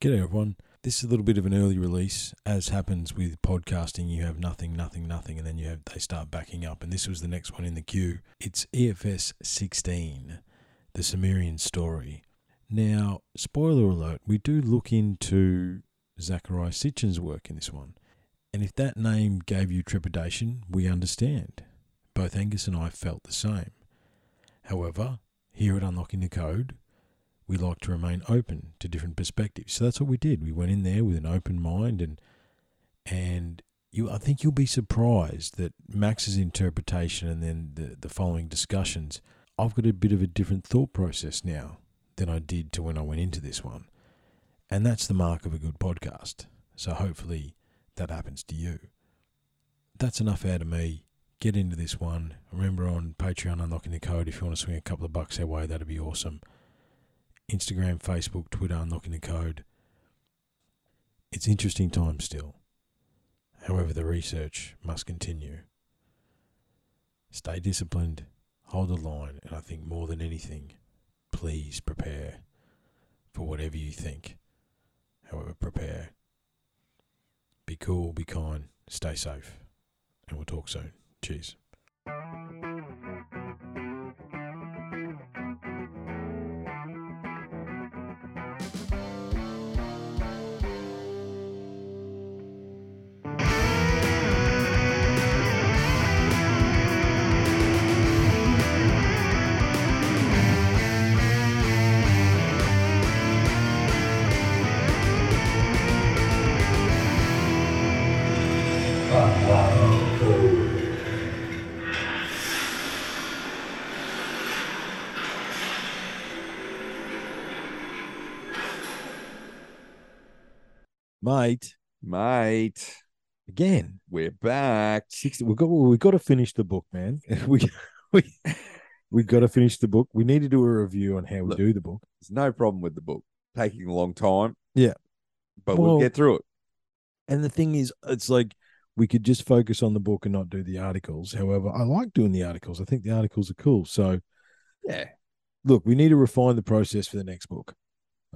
G'day, everyone. This is a little bit of an early release. As happens with podcasting, you have nothing, nothing, nothing, and then you have they start backing up. And this was the next one in the queue. It's EFS 16, the Sumerian story. Now, spoiler alert, we do look into Zecharia Sitchin's work in this one. And if that name gave you trepidation, we understand. Both Angus and I felt the same. However, here at Unlocking the Code, we like to remain open to different perspectives. So that's what we did. We went in there with an open mind and and you I think you'll be surprised that Max's interpretation and then the, the following discussions, I've got a bit of a different thought process now than I did to when I went into this one. And that's the mark of a good podcast. So hopefully that happens to you. That's enough out of me. Get into this one. Remember on Patreon unlocking the code if you want to swing a couple of bucks our way, that'd be awesome. Instagram, Facebook, Twitter, unlocking the code. It's interesting times still. However, the research must continue. Stay disciplined, hold the line, and I think more than anything, please prepare for whatever you think. However, prepare. Be cool, be kind, stay safe, and we'll talk soon. Cheers. Mate, Mate, again, we're back. 60, we've got we've got to finish the book, man. we we we've got to finish the book. We need to do a review on how we Look. do the book. There's no problem with the book. Taking a long time. Yeah. But Well- we'll get through it. And the thing is, it's like we could just focus on the book and not do the articles. However, I like doing the articles. I think the articles are cool. So Yeah. look, we need to refine the process for the next book.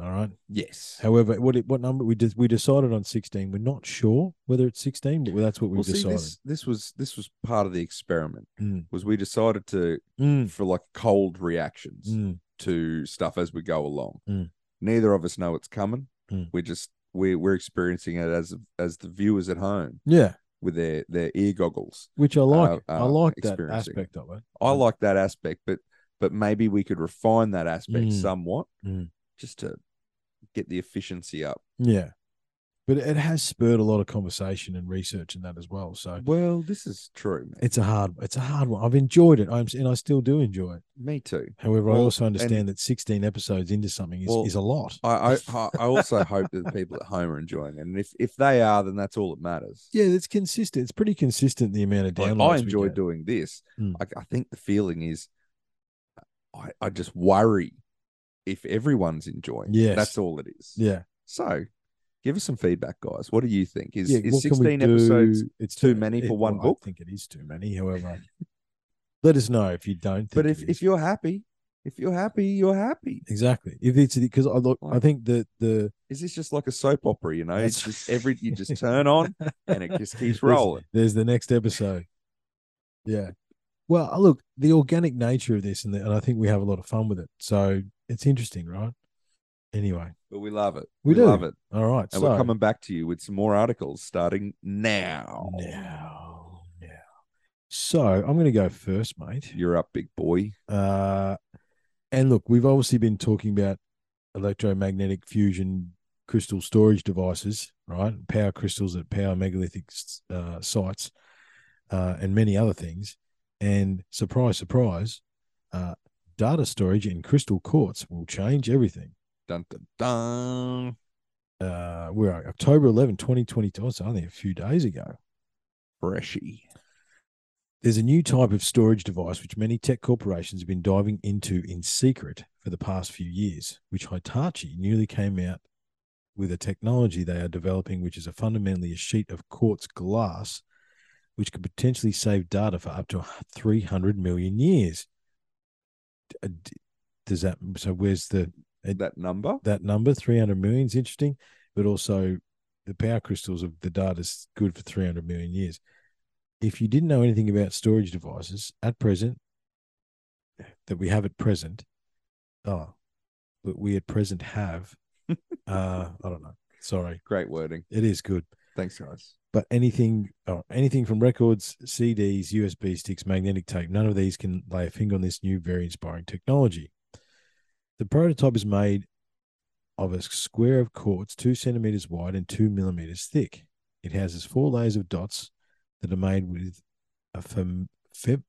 All right. Yes. However, what it- what number we did we decided on sixteen. We're not sure whether it's sixteen, but that's what we Well, see, decided. this this was this was part of the experiment. Mm. Was we decided to Mm, for like cold reactions mm, to stuff as we go along. Mm. Neither of us know it's coming. Mm. We're just we we're experiencing it as as the viewers at home yeah, with their their ear goggles. which I like. Uh, I uh, like that aspect of it. I like that aspect, but but maybe we could refine that aspect somewhat just to get the efficiency up. Yeah, but it has spurred a lot of conversation and research in that as well. So Well, this is true, man. it's a hard, it's a hard one. I've enjoyed it. I'm and I still do enjoy it. Me too. However, I Well, also and- understand that 16 episodes into something is, Well, is a lot. I, I I also hope that the people at home are enjoying it, and if if they are, then that's all that matters. Yeah, it's consistent. It's pretty consistent the amount of Like, downloads. I we enjoy doing this. Mm. I, I think the feeling is, I I just worry if everyone's enjoying. it. Yes. that's all it is. Yeah, So, give us some feedback, guys. What do you think? Is yeah. is what can we sixteen episodes? It's too many for one well, book? I think it is too many. However, let us know if you don't. Think But if it if you're happy, if you're happy, you're happy. exactly, if it's because I look, I think that the Is this just like a soap opera? You know, it's just every you just turn on and it just keeps rolling. There's the next episode. Yeah. Well, uh, look, the organic nature of this, and, the, and I think we have a lot of fun with it. So it's interesting, right? Anyway, But we love it. We We, do. love it. all right. And so we're coming back to you with some more articles starting now. now, now. So I'm going to go first, mate. You're up, big boy. Uh, and look, we've obviously been talking about electromagnetic fusion crystal storage devices, right? Power crystals at power megalithic uh, sites, uh, and many other things. And surprise, surprise, uh, data storage in crystal quartz will change everything. Dun dun dun. Uh, we're October 11, 2022. It's only a few days ago. Freshy. There's a new type of storage device which many tech corporations have been diving into in secret for the past few years, which Hitachi newly came out with a technology they are developing, which is a fundamentally a sheet of quartz glass, which could potentially save data for up to 300 million years. Does that so? Where's the that number. that number, 300 million, is interesting, but also the power crystals of the data is good for 300 million years. If you didn't know anything about storage devices at present, that we have at present, oh, but we at present have, uh, I don't know. Sorry, Great wording. it is good. Thanks, guys. But anything, oh, anything from records, CDs, USB sticks, magnetic tape, none of these can lay a finger on this new, very inspiring technology. The prototype is made of a square of quartz two centimeters wide and two millimeters thick. It houses four layers of dots that are made with a fem, fem,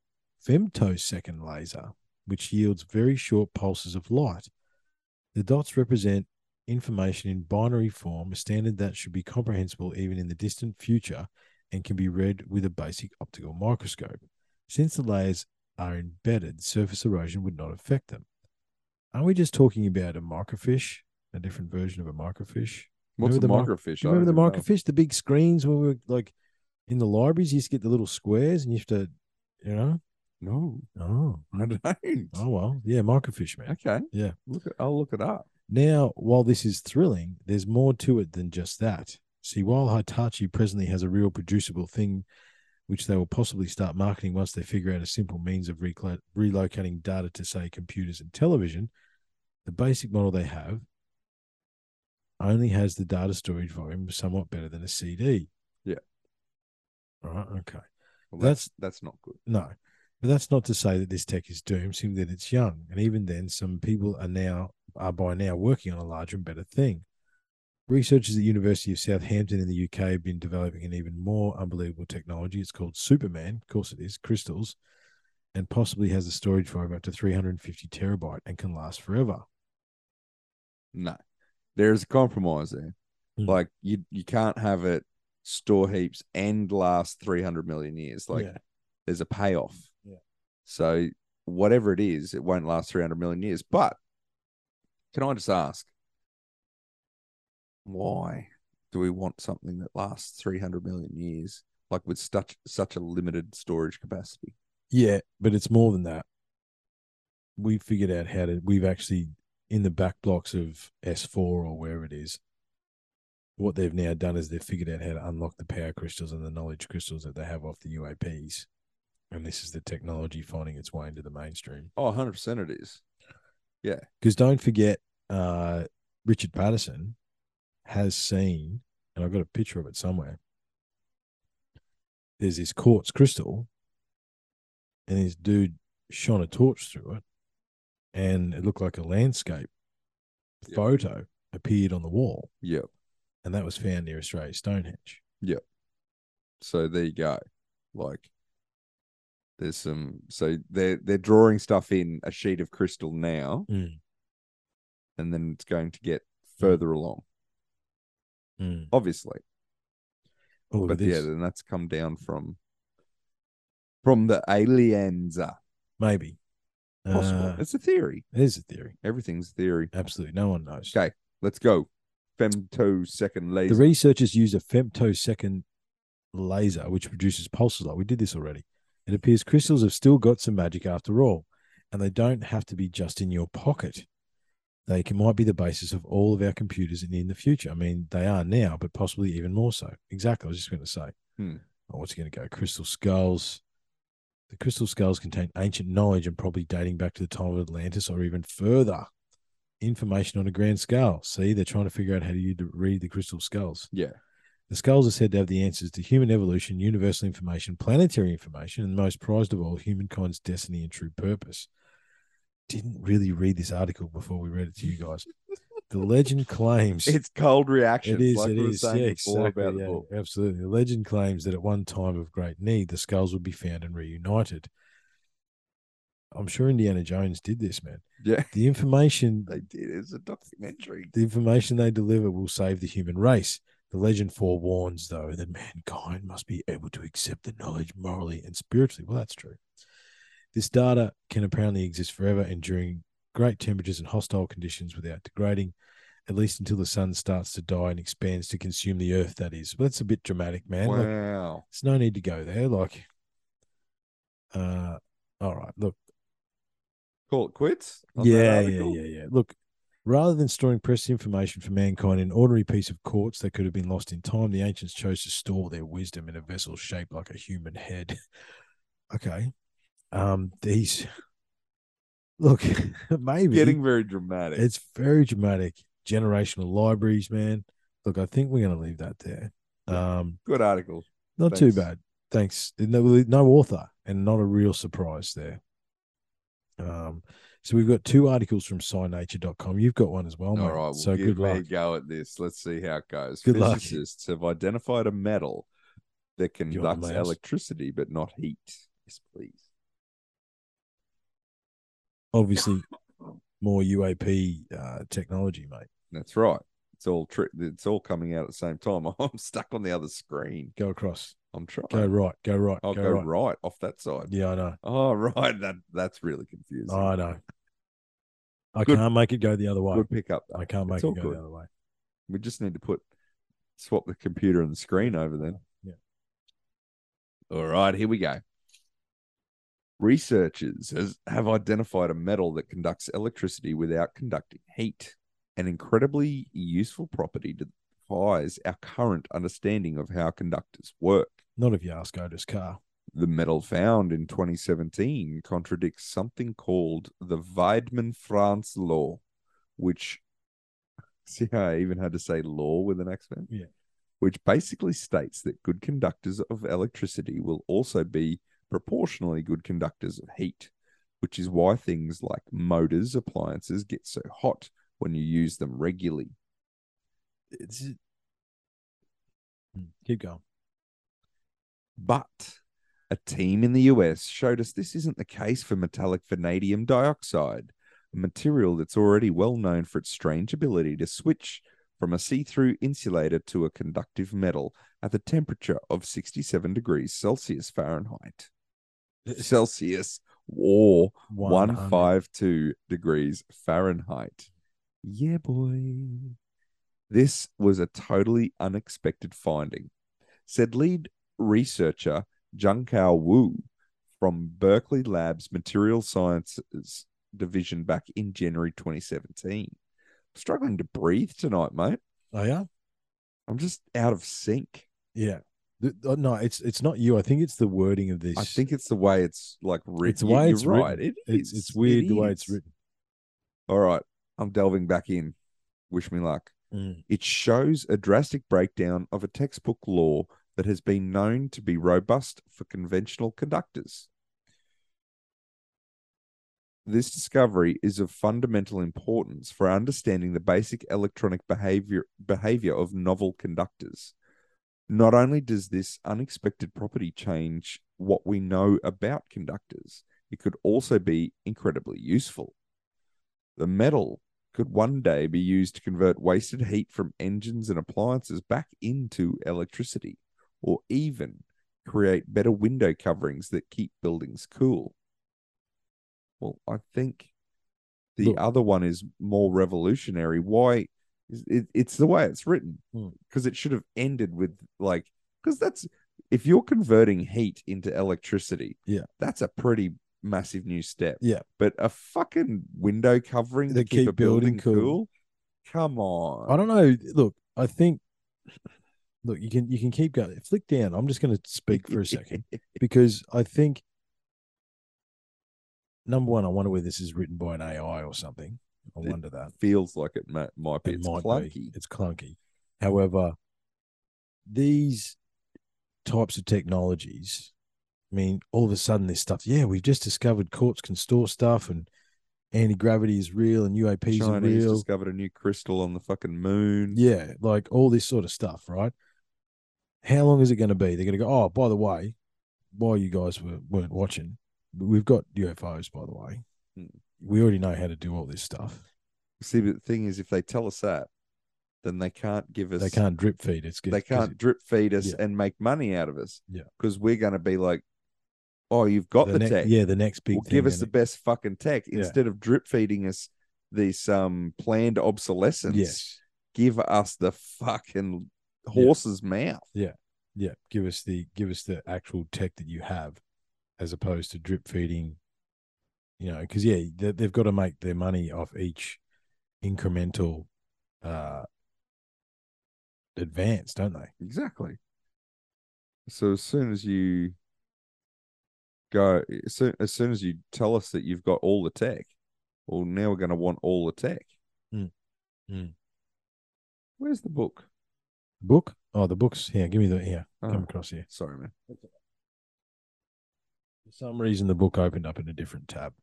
femtosecond laser, which yields very short pulses of light. The dots represent information in binary form, a standard that should be comprehensible even in the distant future and can be read with a basic optical microscope. Since the layers are embedded, surface erosion would not affect them. Are we just talking about a microfiche, a different version of a microfiche? What's Remember the the mic- microfiche? Do remember the I don't even know. microfiche, the big screens when we were like in the libraries? You used to get the little squares and you have to, you know? No, Oh, I don't. oh well, yeah, microfiche, man. Okay. Yeah. Look, it- I'll look it up. Now, while this is thrilling, there's more to it than just that. See, while Hitachi presently has a real producible thing, which they will possibly start marketing once they figure out a simple means of relocating data to, say, computers and television, the basic model they have only has the data storage volume somewhat better than a CD. Yeah. All right. Okay. Well, That's- that's that's not good. No, but that's not to say that this tech is doomed, simply that it's young. And even then, some people are now are by now working on a larger and better thing. Researchers at the University of Southampton in the UK have been developing an even more unbelievable technology. It's called Superman, of course it is, crystals, and possibly has a storage volume up to 350 terabyte and can last forever. No, there's a compromise there. Mm. Like you, you can't have it store heaps and last 300 million years. Like yeah. there's a payoff. Yeah. So whatever it is, it won't last 300 million years. But can I just ask, why do we want something that lasts 300 million years, like with such such a limited storage capacity? Yeah, but it's more than that. We figured out how to. We've actually in the back blocks of S4 or wherever it is. What they've now done is they've figured out how to unlock the power crystals and the knowledge crystals that they have off the UAPs, and this is the technology finding its way into the mainstream. Oh, 100 percent it is. Because don't forget, uh, Richard Patterson has seen, and I've got a picture of it somewhere. There's this quartz crystal, and this dude shone a torch through it, and it looked like a landscape Yep. photo appeared on the wall, Yep. and that was found near Australia Stonehenge. Yep. So there you go. Like there's some so they're they're drawing stuff in a sheet of crystal now, Mm. and then it's going to get further along, Mm. obviously. Oh, but yeah, then that's come down from from the aliens. maybe. Possible. Uh, it's a theory. it is a theory. Everything's theory. Absolutely, no one knows. Okay, let's go. Femtosecond laser. The researchers use a femtosecond laser, which produces pulses like We did this already. It appears crystals have still got some magic after all, and they don't have to be just in your pocket. They can, might be the basis of all of our computers in, in the future. I mean, they are now, but possibly even more so. Exactly. I was just going to say. Hmm. Oh, what's going to go? Crystal skulls. The crystal skulls contain ancient knowledge and probably dating back to the time of Atlantis or even further. Information on a grand scale. See, they're trying to figure out how to read the crystal skulls. yeah. The skulls are said to have the answers to human evolution, universal information, planetary information, and most prized of all, humankind's destiny and true purpose. Didn't really read this article before we read it to you guys. the legend claims It's cold reaction. it is, like it we is, saying yeah, exactly, about the yeah, book. absolutely. The legend claims that at one time of great need, the skulls would be found and reunited. I'm sure Indiana Jones did this, man. Yeah, The information they did. It's a documentary. the information they deliver will save the human race. The legend forewarns, though, that mankind must be able to accept the knowledge morally and spiritually. Well, that's true. This data can apparently exist forever, enduring great temperatures and hostile conditions without degrading, at least until the sun starts to die and expands to consume the earth, that is. Well, that's a bit dramatic, man. Like, Wow. there's no need to go there. Like, uh, all right, look, Call it quits. yeah, yeah, yeah, yeah. Look, Rather than storing precious information for mankind in an ordinary piece of quartz that could have been lost in time, the ancients chose to store their wisdom in a vessel shaped like a human head. okay. Um, these look, maybe Getting very dramatic. it's very dramatic. Generational libraries, man. Look, I think we're gonna leave that there. Um, Good article. not too bad. Thanks. No, no author and not a real surprise there. Um, so we've got two articles from SciNature.com. You've got one as well, All mate. right, well, so good me a luck. go at this. Let's see how it goes. Good luck. Physicists have identified a metal that you want the conducts electricity but not heat. Yes, please. Obviously, more UAP uh, technology, mate. That's right. It's all tri- It's all coming out at the same time. I'm stuck on the other screen. Go across. I'm trying. Go right. Go right. I'll go, go, right. right. off that side. Yeah, I know. Oh, right. That that's really confusing. I know. I Good- can't make it go the other way. Good pickup. Though. I can't make It's it go good. the other way. We just need to put swap the computer and the screen over then. Yeah. All right, here we go. Researchers has, have identified a metal that conducts electricity without conducting heat, an incredibly useful property that defies our current understanding of how conductors work. Not if you ask Otis Carr. The metal found in 2017 contradicts something called the Wiedemann-Franz law, which see how I even had to say law with an accent? Yeah. Which basically states that good conductors of electricity will also be proportionally good conductors of heat, which is why things like motors, appliances get so hot when you use them regularly. It's... Hmm, Keep going. But a team in the US showed us this isn't the case for metallic vanadium dioxide, a material that's already well known for its strange ability to switch from a see through insulator to a conductive metal at the temperature of 67 degrees Celsius Fahrenheit. Celsius or 100. 152 degrees Fahrenheit. Yeah, boy. This was a totally unexpected finding, said lead researcher Junqiao Wu from Berkeley Labs Material Sciences Division back in January 2017. Struggling to breathe tonight, mate. Oh yeah, I'm just out of sync. yeah. Uh, no, it's it's not you. I think it's the wording of this. I think it's the way it's like written. it's the way You're it's right. written. It it's it's weird It the way it's written. All right. I'm delving back in. Wish me luck. Mm. It shows a drastic breakdown of a textbook law that has been known to be robust for conventional conductors. This discovery is of fundamental importance for understanding the basic electronic behavior behavior of novel conductors. Not only does this unexpected property change what we know about conductors, it could also be incredibly useful. The metal could one day be used to convert wasted heat from engines and appliances back into electricity, or even create better window coverings that keep buildings cool. Well, I think the Look. other one is more revolutionary. Why? It, it's the way it's written Hmm. because it should have ended with like because that's if you're converting heat into electricity, Yeah. that's a pretty massive new step. Yeah. But a fucking window covering to That keep, keep a building, building cool. cool. Come on. I don't know. Look, I think. Look, you can you can keep going. Flick down. I'm just going to speak for a second because I think. Number one, I wonder whether this is written by an AI or something. I It wonder that. Feels like it might, might be. It It's might clunky. be. It's clunky. However, these types of technologies, I mean, all of a sudden this stuff, yeah, we've just discovered quartz can store stuff and anti gravity is real and UAPs are Chinese real. discovered a new crystal on the fucking moon. Yeah, like all this sort of stuff, right? How long is it going to be? They're going to go, oh, by the way, while you guys were, weren't watching, we've got UFOs, by the way. Hmm. We already know how to do all this stuff. See, but the thing is, if they tell us that, then they can't give us. They can't drip feed. It's They can't drip feed us Yeah. and make money out of us. Yeah. Because we're going to be like, oh, you've got the, ne- tech. Yeah, the next big well, thing. give us the it- best fucking tech Yeah. instead of drip feeding us this um planned obsolescence. Yes. Give us the fucking Yeah. horse's mouth. Yeah, Yeah. give us the give us the actual tech that you have, as opposed to drip feeding. You know, because yeah, they, they've got to make their money off each incremental uh, advance, don't they? Exactly. So as soon as you go, as soon, as soon as you tell us that you've got all the tech, well, now we're going to want all the tech. Mm. Mm. Where's the book? Book? Oh, the books. Here, give me the here. Come Oh, across here. sorry, man. For some reason, the book opened up in a different tab.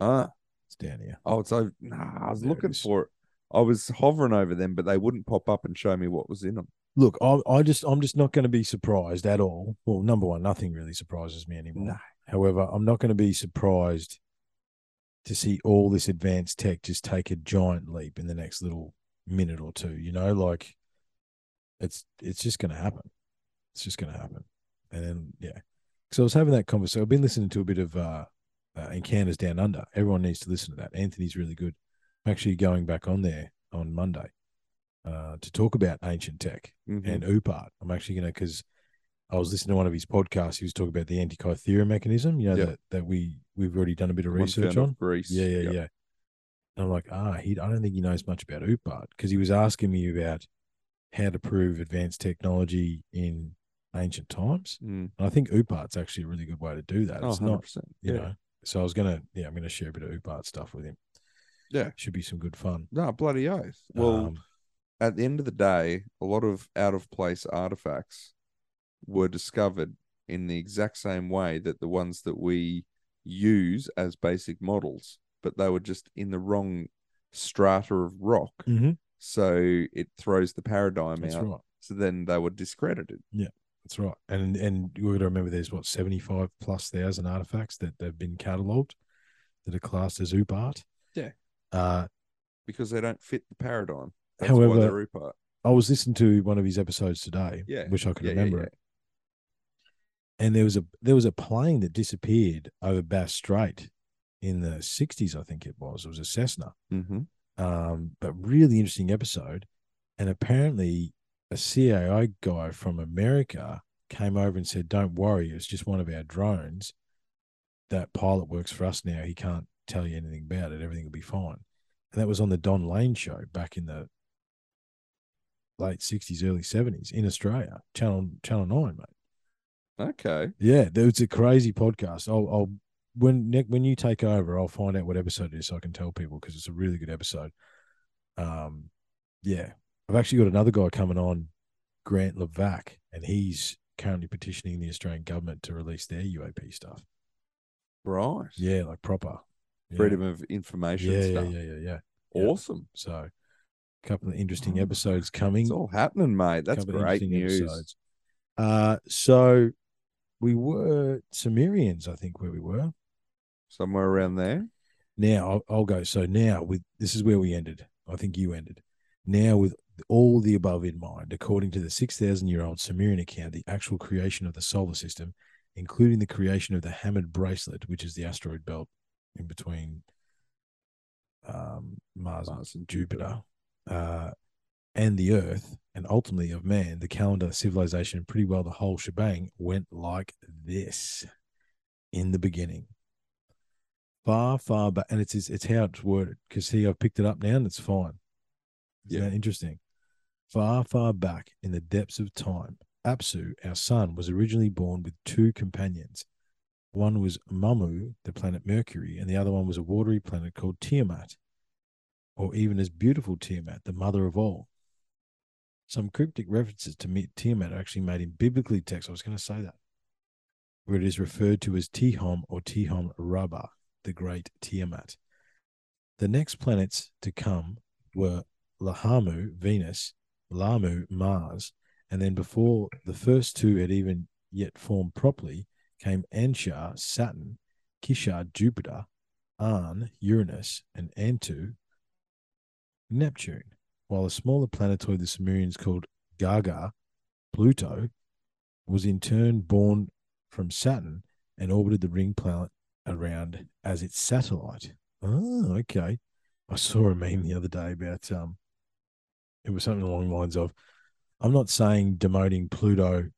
Ah, It's down here. oh, it's over. Nah, I was There looking is. for it. I was hovering over them, but they wouldn't pop up and show me what was in them. Look, I, I just, I'm just not going to be surprised at all. Well, number one, nothing really surprises me anymore. No. However, I'm not going to be surprised to see all this advanced tech just take a giant leap in the next little minute or two. You know, like it's it's just going to happen. It's just going to happen. And then yeah, so I was having that conversation. I've been listening to a bit of uh, uh Encounters Down Under. Everyone needs to listen to that. Anthony's really good. I'm actually going back on there on Monday uh, to talk about ancient tech Mhm. and OOPArt. I'm actually going to because I was listening to one of his podcasts. He was talking about the Antikythera mechanism. You know Yeah. that that we we've already done a bit of research on. Greece. Yeah, yeah, Yep. yeah. And I'm like, ah, he. I don't think he knows much about OOPArt because he was asking me about how to prove advanced technology in ancient times. Mm. And I think OOPArt's actually a really good way to do that. Oh, It's 100%. not, you yeah. know. So I was gonna, yeah, I'm gonna share a bit of OOPArt stuff with him. Yeah. should be some good fun. No, bloody oath. Well, Um, at the end of the day, a lot of out of place artifacts were discovered in the exact same way that the ones that we use as basic models, but they were just in the wrong strata of rock. mhm, So it throws the paradigm that's out. right. So then they were discredited. Yeah, that's right. And and you got to remember there's what 75 plus thousand artifacts that they've been catalogued that are classed as OOPArt. Yeah. Uh, because they don't fit the paradigm. That's However- why they're apart. I was listening to one of his episodes today. Yeah, Wish I could yeah, yeah, remember yeah. it. And there was a there was a plane that disappeared over Bass Strait in the 60s, I think it was. It was a Cessna. Mm-hmm. Um, but really interesting episode. And apparently, a CAI guy from America came over and said, "Don't worry, it's just one of our drones. That pilot works for us now. He can't tell you anything about it. Everything will be fine." And that was on the Don Lane show back in the late '60s, early '70s in Australia, Channel Channel Nine, mate. Okay. Yeah, it's a crazy podcast. I'll, I'll when Nick when you take over, I'll find out what episode it is so I can tell people because it's a really good episode. Um, yeah, I've actually got another guy coming on, Grant Levac, and he's currently petitioning the Australian government to release their UAP stuff. Right. Yeah, like proper Yeah. Freedom of information Yeah, yeah, stuff. yeah, yeah, yeah. yeah. Awesome. So, a couple of interesting episodes coming. It's all happening, mate. That's great news. Uh, so we were Sumerians, I think, where we were. Somewhere around there. Now I'll, I'll go. So now with this is where we ended. I think you ended. Now with all the above in mind, according to the six thousand year old Sumerian account, the actual creation of the solar system, including the creation of the hammered bracelet, which is the asteroid belt in between um, Mars, Mars and and Jupiter, uh, and the Earth, and ultimately of man, the calendar, civilization, pretty well the whole shebang went like this in the beginning far, far back, and it's it's, it's how it's worded. Because see, I've picked it up now, and it's fine. Yeah. that interesting? Far, far back in the depths of time, Apsu, our son, was originally born with two companions. One was Mamu, the planet Mercury, and the other one was a watery planet called Tiamat, or even as beautiful Tiamat, the mother of all. Some cryptic references to Tiamat are actually made in biblically text. I was going to say that, where it is referred to as Tihom or Tihom Rabbah the great Tiamat. The next planets to come were Lahamu, Venus, Lamu, Mars, and then before the first two had even yet formed properly, came Anshar, Saturn, Kishar, Jupiter, An, Uranus, and Antu, Neptune, while a smaller planetoid the Sumerians called Gaga, Pluto, was in turn born from Saturn and orbited the ring planet around as its satellite. Oh, okay. I saw a meme the other day about um it was something along the lines of I'm not saying demoting Pluto,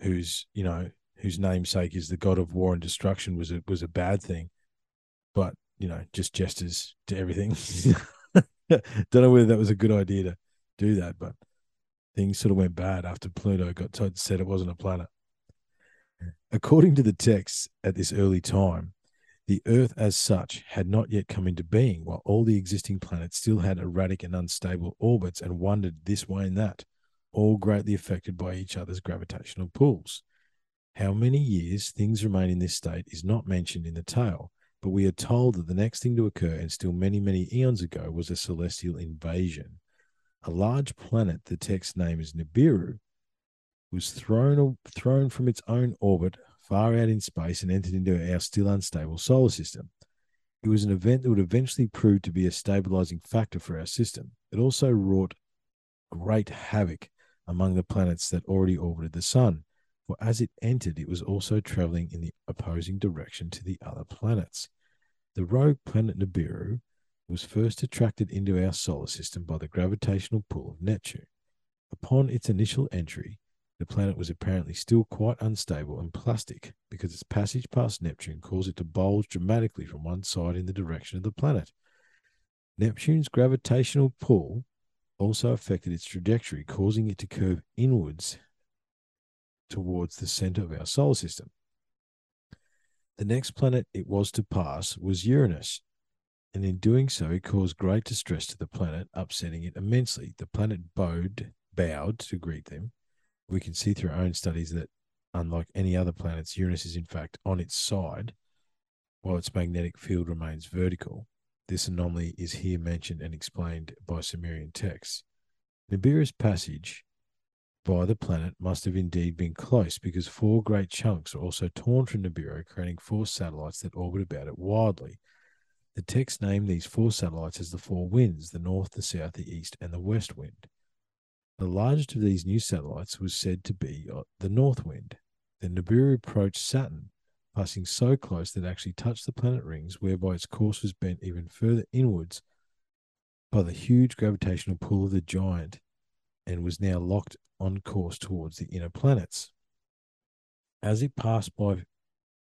whose, you know, whose namesake is the god of war and destruction was a was a bad thing, but you know, just gestures to everything. Don't know whether that was a good idea to do that, but things sort of went bad after Pluto got told, said it wasn't a planet. According to the texts at this early time, the Earth as such had not yet come into being, while all the existing planets still had erratic and unstable orbits and wandered this way and that, all greatly affected by each other's gravitational pulls. How many years things remain in this state is not mentioned in the tale, but we are told that the next thing to occur, and still many, many eons ago, was a celestial invasion. A large planet, the text name is Nibiru, was thrown thrown from its own orbit far out in space and entered into our still unstable solar system. It was an event that would eventually prove to be a stabilizing factor for our system. It also wrought great havoc among the planets that already orbited the sun, for as it entered, it was also traveling in the opposing direction to the other planets. The rogue planet Nibiru was first attracted into our solar system by the gravitational pull of Neptune. Upon its initial entry, the planet was apparently still quite unstable and plastic because its passage past Neptune caused it to bulge dramatically from one side in the direction of the planet. Neptune's gravitational pull also affected its trajectory, causing it to curve inwards towards the center of our solar system. The next planet it was to pass was Uranus, and in doing so, it caused great distress to the planet, upsetting it immensely. The planet bowed, bowed to greet them, we can see through our own studies that unlike any other planets, Uranus is in fact on its side while its magnetic field remains vertical. This anomaly is here mentioned and explained by Sumerian texts. Nibiru's passage by the planet must have indeed been close because four great chunks are also torn from Nibiru, creating four satellites that orbit about it wildly. The text named these four satellites as the four winds the north, the south, the east, and the west wind. The largest of these new satellites was said to be uh, the North Wind. The Nibiru approached Saturn, passing so close that it actually touched the planet rings, whereby its course was bent even further inwards by the huge gravitational pull of the giant and was now locked on course towards the inner planets. As it passed by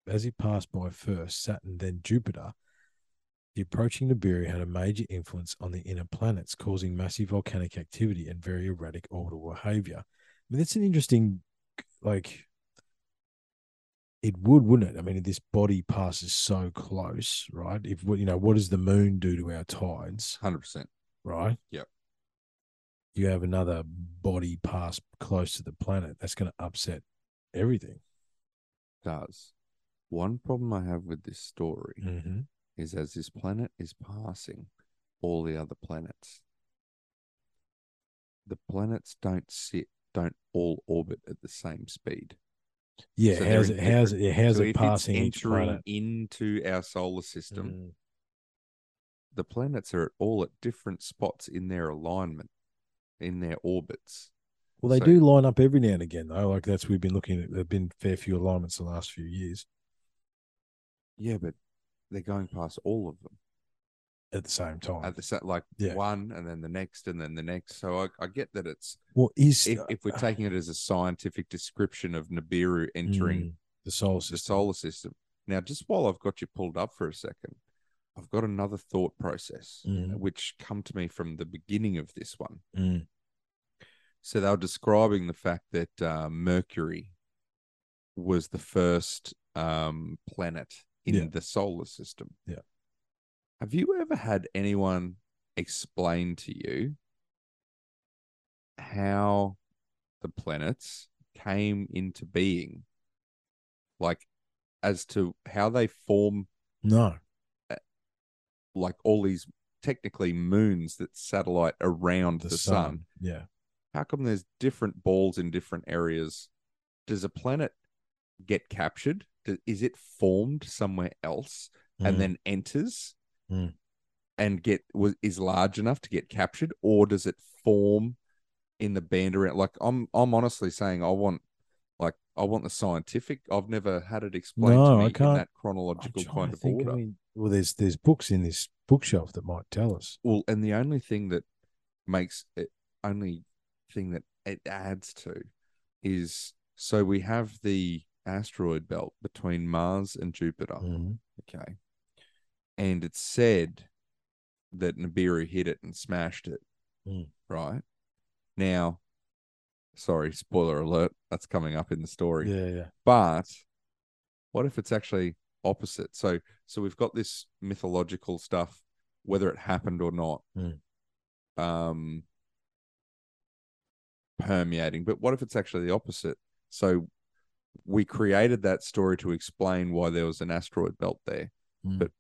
as it passed by first Saturn, then Jupiter, the approaching Nibiru had a major influence on the inner planets, causing massive volcanic activity and very erratic orbital behavior. I mean, that's an interesting, like, it would, wouldn't it? I mean, this body passes so close, right? If what you know, what does the moon do to our tides? Hundred percent. Right. Yep. You have another body pass close to the planet. That's going to upset everything. Does one problem I have with this story Mm-hmm. Is as this planet is passing all the other planets, the planets don't sit, don't all orbit at the same speed. Yeah. So how's it? How's it? Yeah, how's so it if passing it's entering into our solar system, Mm. the planets are all at different spots in their alignment, in their orbits. Well, they So- do line up every now and again, though. Like that's we've been looking at. There've been fair few alignments the last few years Yeah, but they're going past all of them at the same time. at the sa- like Yeah. one, and then the next, and then the next. So I, I get that it's well, is if, if we're taking it as a scientific description of Nibiru entering Mm, the solar the system. solar system. Now, just while I've got you pulled up for a second, I've got another thought process Mhm. which come to me from the beginning of this one. Mm, So they were describing the fact that uh, Mercury was the first um, planet in Yeah. the solar system. Yeah. Have you ever had anyone explain to you how the planets came into being? Like, as to how they form, no, like all these technically moons that satellite around the, the, sun. sun Yeah. how come there's different balls in different areas? Does a planet get captured? Is it formed somewhere else and Mm, then enters Mm. and get was is large enough to get captured, or does it form in the band around? Like I'm, I'm honestly saying I want, like I want the scientific. I've never had it explained No, to me in can't- that chronological kind of think. order. I mean, well, there's there's books in this bookshelf that might tell us. Well, and the only thing that makes it only thing that it adds to is so we have the asteroid belt between Mars and Jupiter. Mhm. Okay. And it's said that Nibiru hit it and smashed it. Mm. Right now, sorry, spoiler alert. That's coming up in the story. Yeah, yeah. But what if it's actually opposite? So so we've got this mythological stuff, whether it happened or not, Mm. um, permeating. But what if it's actually the opposite? So we created that story to explain why there was an asteroid belt there. Mm. But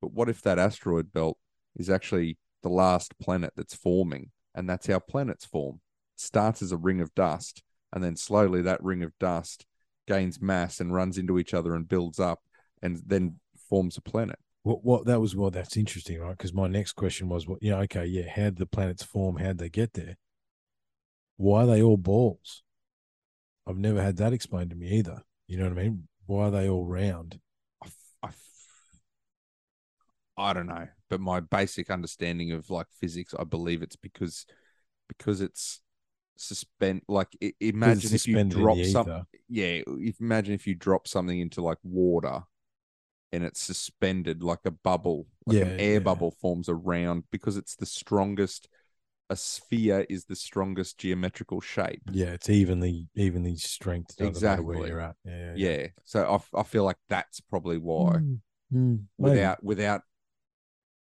but what if that asteroid belt is actually the last planet that's forming, and that's how planets form? It starts as a ring of dust, and then slowly that ring of dust gains mass and runs into each other and builds up, and then forms a planet. What what that was what that's interesting, right? Because my next question was, what you know, okay, yeah, how did the planets form? How would they get there? Why are they all balls? I've never had that explained to me either. You know what I mean? Why are they all round? I, I don't know, but my basic understanding of like physics, I believe it's because because it's suspend. Like imagine if you drop the some, yeah. If imagine if you drop something into like water, and it's suspended like a bubble, like Yeah, an air yeah. bubble forms around because it's the strongest. A sphere is the strongest geometrical shape. Yeah, it's evenly evenly strength. Doesn't where Exactly. you're at. Yeah, Yeah. So I, f- I feel like that's probably why Mm, mm, maybe. without without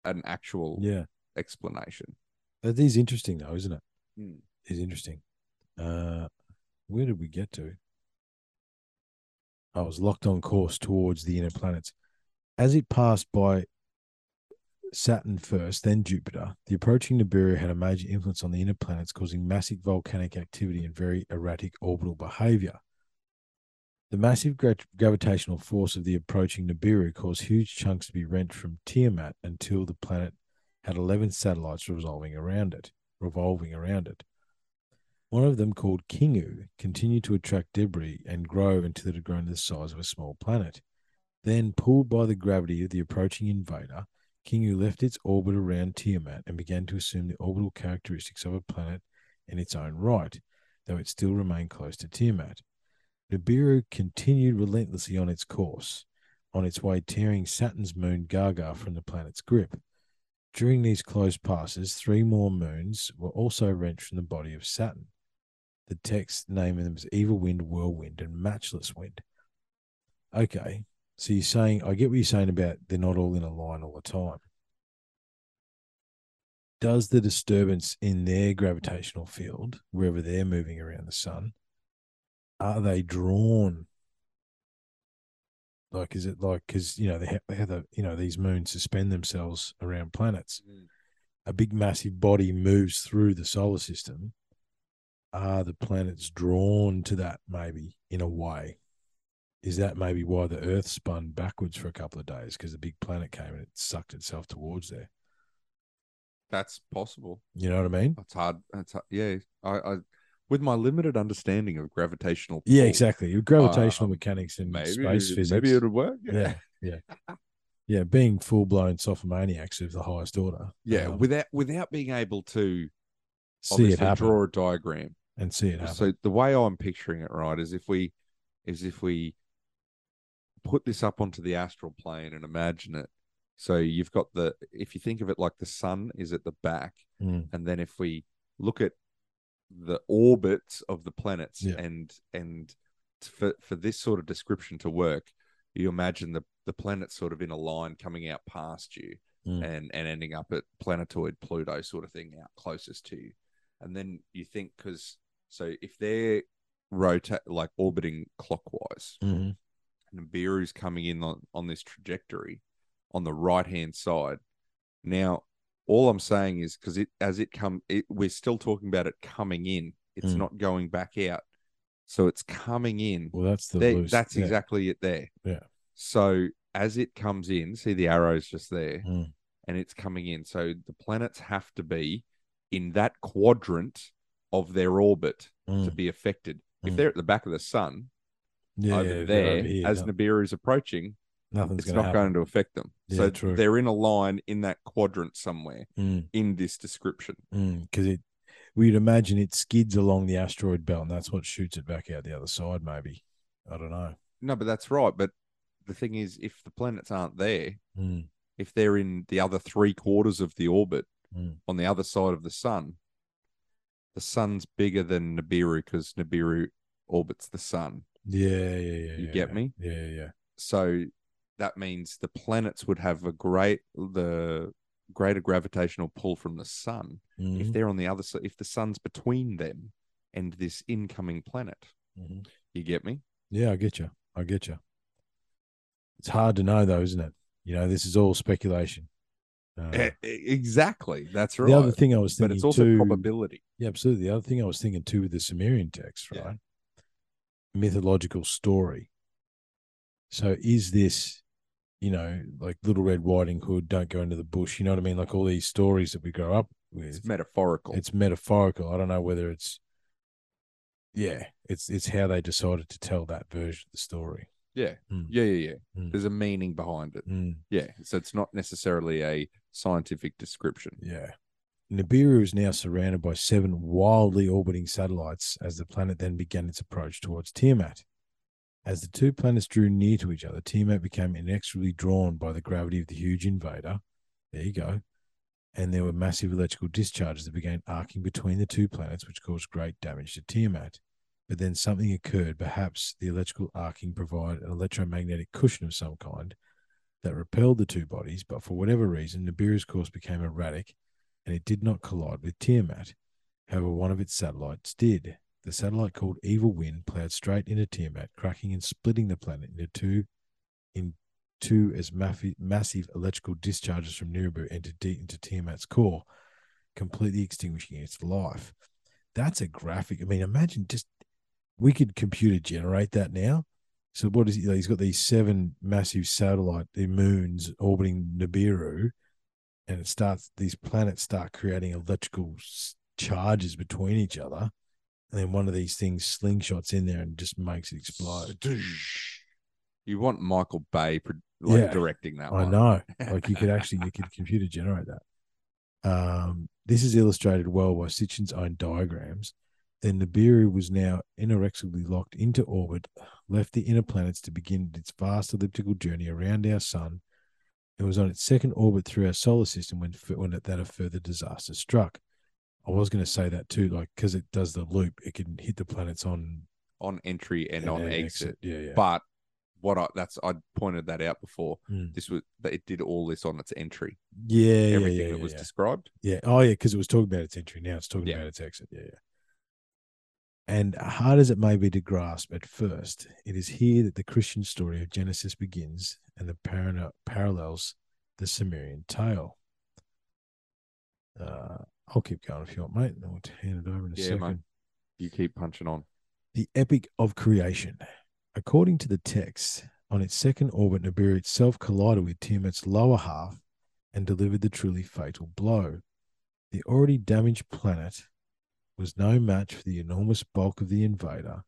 an actual yeah, explanation. that is interesting though, isn't it? Mm. Is interesting. Uh, where did we get to? I was locked on course towards the inner planets. As it passed by Saturn first, then Jupiter, the approaching Nibiru had a major influence on the inner planets, causing massive volcanic activity and very erratic orbital behavior. The massive gra- gravitational force of the approaching Nibiru caused huge chunks to be rent from Tiamat until the planet had 11 satellites revolving around it, revolving around it. One of them, called Kingu, continued to attract debris and grow until it had grown to the size of a small planet. Then, pulled by the gravity of the approaching invader, Kingu left its orbit around Tiamat and began to assume the orbital characteristics of a planet in its own right, though it still remained close to Tiamat. Nibiru continued relentlessly on its course, on its way tearing Saturn's moon Gaga from the planet's grip. During these close passes, three more moons were also wrenched from the body of Saturn. The text naming them as Evil Wind, Whirlwind, and Matchless Wind. Okay, so you're saying, I get what you're saying about they're not all in a line all the time. Does the disturbance in their gravitational field, wherever they're moving around the sun, are they drawn? Like, is it like, because, you know, they have, they have the, you know, these moons suspend themselves around planets mm. a big massive body moves through the solar system, are the planets drawn to that maybe in a way? Is that maybe why the Earth spun backwards for a couple of days because the big planet came and it sucked itself towards there? That's possible. You know what I mean? It's hard. That's hard. yeah. I, I with my limited understanding of gravitational. Yeah, exactly. Your gravitational Um, mechanics and Maybe space physics. maybe it would work. yeah, yeah, yeah. Being full blown sophomaniacs of the highest order. Yeah, um, without without being able to see it happen draw a diagram. and see it happen. So the way I'm picturing it, right, is if we is if we put this up onto the astral plane and imagine it. So you've got the if you think of it like the sun is at the back, Mm, and then if we look at the orbits of the planets Yeah. and and for for this sort of description to work, you imagine the the planets sort of in a line coming out past you Mm. and and ending up at planetoid Pluto sort of thing out closest to you, and then you think because so if they're rotate like orbiting clockwise, mhm. Nibiru's coming in on, on this trajectory on the right hand side. Now, all I'm saying is because it as it come, it, we're still talking about it coming in. It's Mm. not going back out, so it's coming in. Well, that's the There- that's yeah. exactly it there. Yeah. So as it comes in, see the arrows just there, Mm. and it's coming in. So the planets have to be in that quadrant of their orbit to Mm. be affected. If Mm. they're at the back of the sun Yeah, over there, over here, as no- Nibiru is approaching, nothing's it's not happen. going to affect them. Yeah, so true. they're in a line in that quadrant somewhere Mm. in this description. because it we'd imagine it skids along the asteroid belt and that's what shoots it back out the other side maybe i don't know No, but that's right. But the thing is, if the planets aren't there, Mm. if they're in the other three quarters of the orbit Mm. on the other side of the sun, the sun's bigger than Nibiru because Nibiru orbits the sun. Yeah, yeah, yeah. You yeah, get yeah. me? Yeah, yeah. So that means the planets would have a great the greater gravitational pull from the sun Mhm, if they're on the other side if the sun's between them and this incoming planet. mhm. You get me? Yeah, I get you. I get you. It's hard to know, though, isn't it? You know, this is all speculation. Uh, exactly. That's right. the other thing I was thinking, but it's also too, probability. Yeah, absolutely. The other thing I was thinking too with the Sumerian text, Yeah. Mythological story. So is this, you know, like Little Red Riding Hood, don't go into the bush, you know what I mean? Like all these stories that we grow up with. It's metaphorical. it's metaphorical. I don't know whether it's yeah, it's it's how they decided to tell that version of the story. yeah. Mm. Yeah, yeah, yeah. Mm. There's a meaning behind it. Mm, Yeah. So it's not necessarily a scientific description. yeah. Nibiru is now surrounded by seven wildly orbiting satellites as the planet then began its approach towards Tiamat. As the two planets drew near to each other, Tiamat became inexorably drawn by the gravity of the huge invader. There you go. And there were massive electrical discharges that began arcing between the two planets, which caused great damage to Tiamat. But then something occurred. Perhaps the electrical arcing provided an electromagnetic cushion of some kind that repelled the two bodies, but for whatever reason, Nibiru's course became erratic and it did not collide with Tiamat. However, one of its satellites did. The satellite called Evil Wind plowed straight into Tiamat, cracking and splitting the planet into two, in two as massive electrical discharges from Nibiru entered deep into Tiamat's core, completely extinguishing its life. That's a graphic. I mean, imagine just we could computer generate that now. So what is he? He's got these seven massive satellite moons orbiting Nibiru, and it starts. These planets start creating electrical charges between each other, and then one of these things slingshots in there and just makes it explode. You want Michael Bay like Yeah. directing that I one. know. Like you could actually you could computer generate that. Um, this is illustrated well by Sitchin's own diagrams. Then Nibiru was now inexorably locked into orbit, left the inner planets to begin its vast elliptical journey around our sun. It was on its second orbit through our solar system when when that a further disaster struck. I was going to say that too, like because it does the loop, it can hit the planets on On entry and, on then exit. Yeah, yeah. But what I that's I pointed that out before. Mm. This was that it did all this on its entry. yeah, yeah, Everything yeah, that yeah, was yeah. described. Yeah. Oh, yeah, because it was talking about its entry. Now it's talking Yeah. about its exit. Yeah, yeah. And hard as it may be to grasp at first, it is here that the Christian story of Genesis begins and the parallel parallels the Sumerian tale. Uh, I'll keep going if you want, mate. and I'll hand it over in a Yeah, second. mate. You keep punching on. The epic of creation. According to the text, on its second orbit, Nibiru itself collided with Tiamat's lower half and delivered the truly fatal blow. The already damaged planet was no match for the enormous bulk of the invader,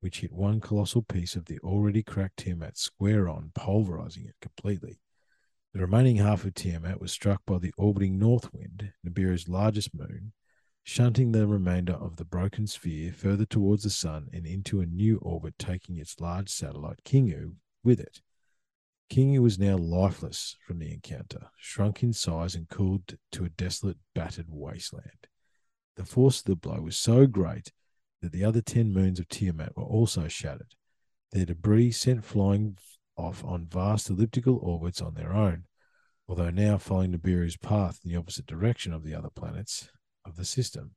which hit one colossal piece of the already cracked Tiamat square on, pulverizing it completely. The remaining half of Tiamat was struck by the orbiting north wind, Nibiru's largest moon, shunting the remainder of the broken sphere further towards the sun and into a new orbit, taking its large satellite Kingu with it. Kingu was now lifeless from the encounter, shrunk in size and cooled to a desolate, battered wasteland. The force of the blow was so great that the other 10 moons of Tiamat were also shattered, their debris sent flying off on vast elliptical orbits on their own, although now following Nibiru's path in the opposite direction of the other planets of the system,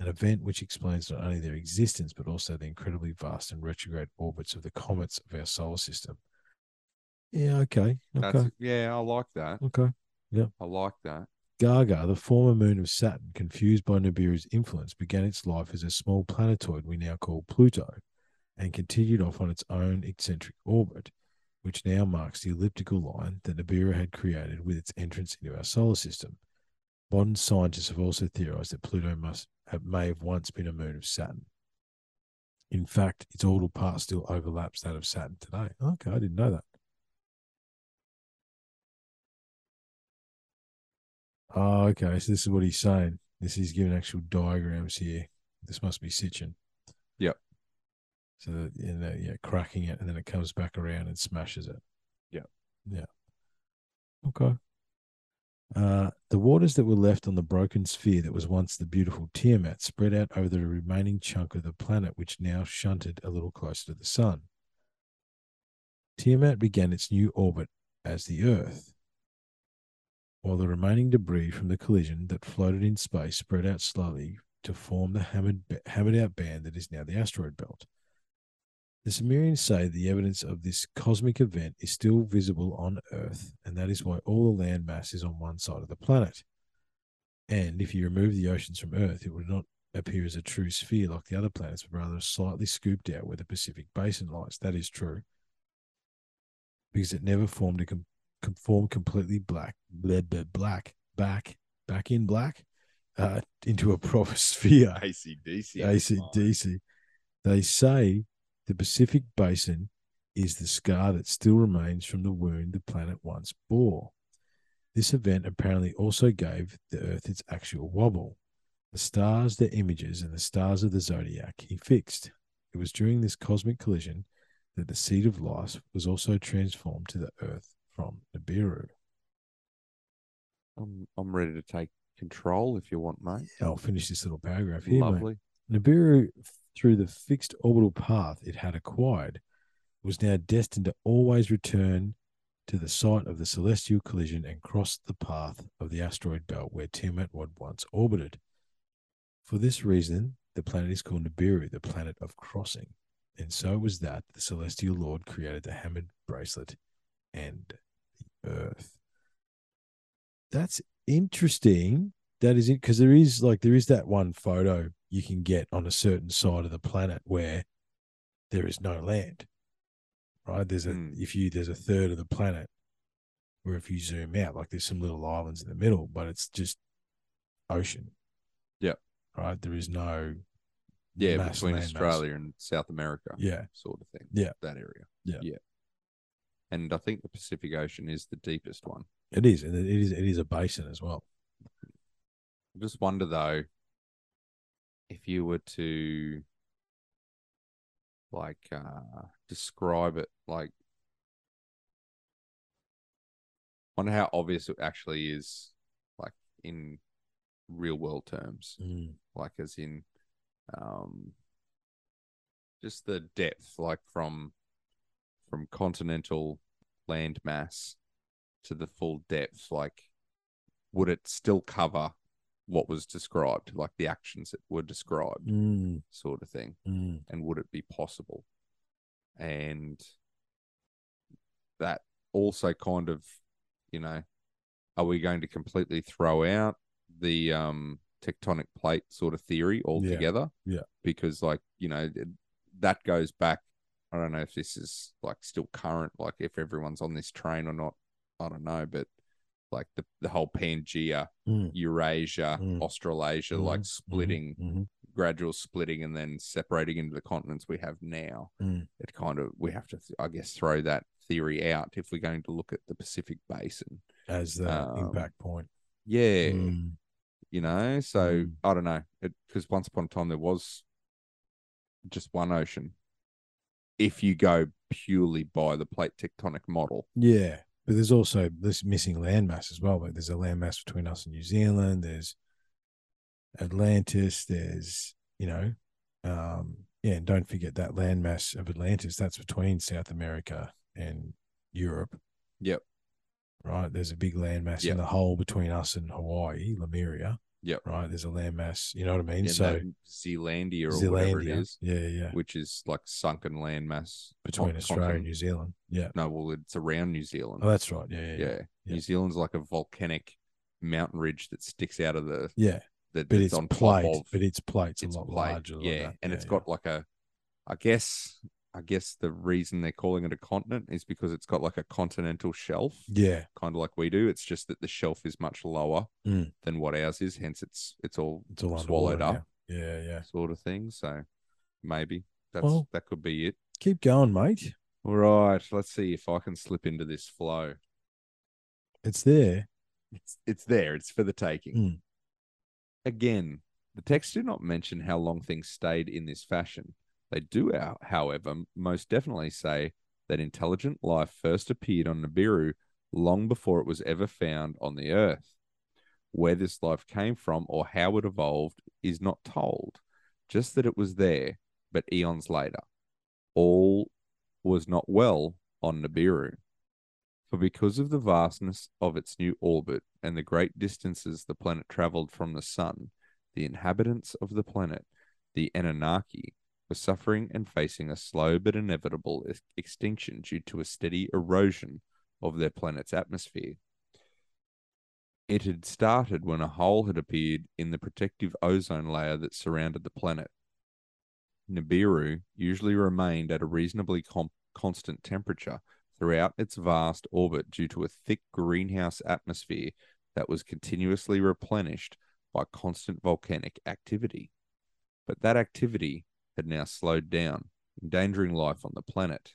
an event which explains not only their existence but also the incredibly vast and retrograde orbits of the comets of our solar system. Yeah, okay. That's Okay. yeah, I like that. Okay. Yeah. I like that. Gaga, the former moon of Saturn, confused by Nibiru's influence, began its life as a small planetoid we now call Pluto and continued off on its own eccentric orbit, which now marks the elliptical line that Nibiru had created with its entrance into our solar system. Modern scientists have also theorized that Pluto must have, may have once been a moon of Saturn. In fact, its orbital path still overlaps that of Saturn today. Okay, I didn't know that. Oh, okay. So this is what he's saying. This is giving actual diagrams here. This must be Sitchin. Yep. So that, you know, yeah, cracking it and then it comes back around and smashes it. Yep. Yeah. Okay. Uh, the waters that were left on the broken sphere that was once the beautiful Tiamat spread out over the remaining chunk of the planet, which now shunted a little closer to the sun. Tiamat began its new orbit as the Earth, while the remaining debris from the collision that floated in space spread out slowly to form the hammered, hammered out band that is now the asteroid belt. The Sumerians say the evidence of this cosmic event is still visible on Earth, and that is why all the land mass is on one side of the planet. And if you remove the oceans from Earth, it would not appear as a true sphere like the other planets, but rather slightly scooped out where the Pacific Basin lies. That is true. Because it never formed a com- formed completely black, black, back, back in black, uh, into a proper sphere. ACDC. ACDC. They say the Pacific Basin is the scar that still remains from the wound the planet once bore. This event apparently also gave the Earth its actual wobble. The stars, their images, and the stars of the zodiac he fixed. It was during this cosmic collision that the seed of life was also transformed to the Earth from Nibiru. I'm, I'm ready to take control if you want, mate. I'll finish this little paragraph here. mate. Nibiru, through the fixed orbital path it had acquired, was now destined to always return to the site of the celestial collision and cross the path of the asteroid belt where Tiamat had once orbited. For this reason, the planet is called Nibiru, the planet of crossing. And so it was that the celestial lord created the hammered bracelet and the earth. That's interesting. That is it because there is like there is that one photo you can get on a certain side of the planet where there is no land. Right? There's a Hmm. if you there's a third of the planet where if you zoom out, like there's some little islands in the middle, but it's just ocean. Yeah. Right. There is no Yeah, between land mass. Australia and South America. Yeah. Sort of thing. Yeah. That area. Yeah. Yeah. And I think the Pacific Ocean is the deepest one. It is, and it is it is a basin as well. I just wonder though, if you were to like uh describe it like wonder how obvious it actually is like in real world terms. Mm. Like as in um just the depth, like from from continental land mass to the full depth, like would it still cover what was described, like the actions that were described, Mm. sort of thing? Mm. And would it be possible? And that also kind of, you know, are we going to completely throw out the um tectonic plate sort of theory altogether? yeah. Because like, you know, that goes back I don't know if this is like still current, like if everyone's on this train or not. I don't know, but like the, the whole Pangea, Mm. Eurasia, Mm. Australasia, like Mhm, splitting, Mhm. gradual splitting, and then separating into the continents we have now. Mm. It kind of we have to, I guess, throw that theory out if we're going to look at the Pacific Basin. As the Um, impact point. Yeah, Mm. you know. So Mm. I don't know, because once upon a time there was just one ocean. If you go purely by the plate tectonic model, Yeah, but there's also this missing landmass as well. Like there's a landmass between us and New Zealand. There's Atlantis. There's you know, um, yeah, and don't forget that landmass of Atlantis. That's between South America and Europe. Yep. Right. There's a big landmass Yep. in the hole between us and Hawaii, Lemuria. Yep. Right. There's a landmass. You know what I mean? and so Zealandia or whatever it Zealandia. is, Yeah, yeah. which is like sunken landmass Between Australia and. New Zealand. Yeah. No, well, it's around New Zealand. Oh, that's right. Yeah, yeah, yeah. yeah. yeah. New Zealand's like a volcanic mountain ridge that sticks out of the Yeah, that but that's it's on plate. of But its plate's its a lot plate. larger. than yeah, and Yeah, it's yeah. got like a, I guess, I guess the reason they're calling it a continent is because it's got like a continental shelf, Yeah, kind of like we do. It's just that the shelf is much lower Mm. than what ours is. Hence, it's it's all it's all swallowed up, now. Yeah, yeah. sort of thing. So maybe that's Well- that could be it. Keep going, mate. All right, let's see if I can slip into this flow. It's there. It's it's there. It's for the taking. Mm. Again, the text do not mention how long things stayed in this fashion. They do, however, most definitely say that intelligent life first appeared on Nibiru long before it was ever found on the Earth. Where this life came from or how it evolved is not told, just that it was there, but eons later. All was not well on Nibiru. For because of the vastness of its new orbit and the great distances the planet traveled from the sun, the inhabitants of the planet, the Anunnaki, were suffering and facing a slow but inevitable ex- extinction due to a steady erosion of their planet's atmosphere. It had started when a hole had appeared in the protective ozone layer that surrounded the planet. Nibiru usually remained at a reasonably com- constant temperature throughout its vast orbit due to a thick greenhouse atmosphere that was continuously replenished by constant volcanic activity. But that activity had now slowed down, endangering life on the planet.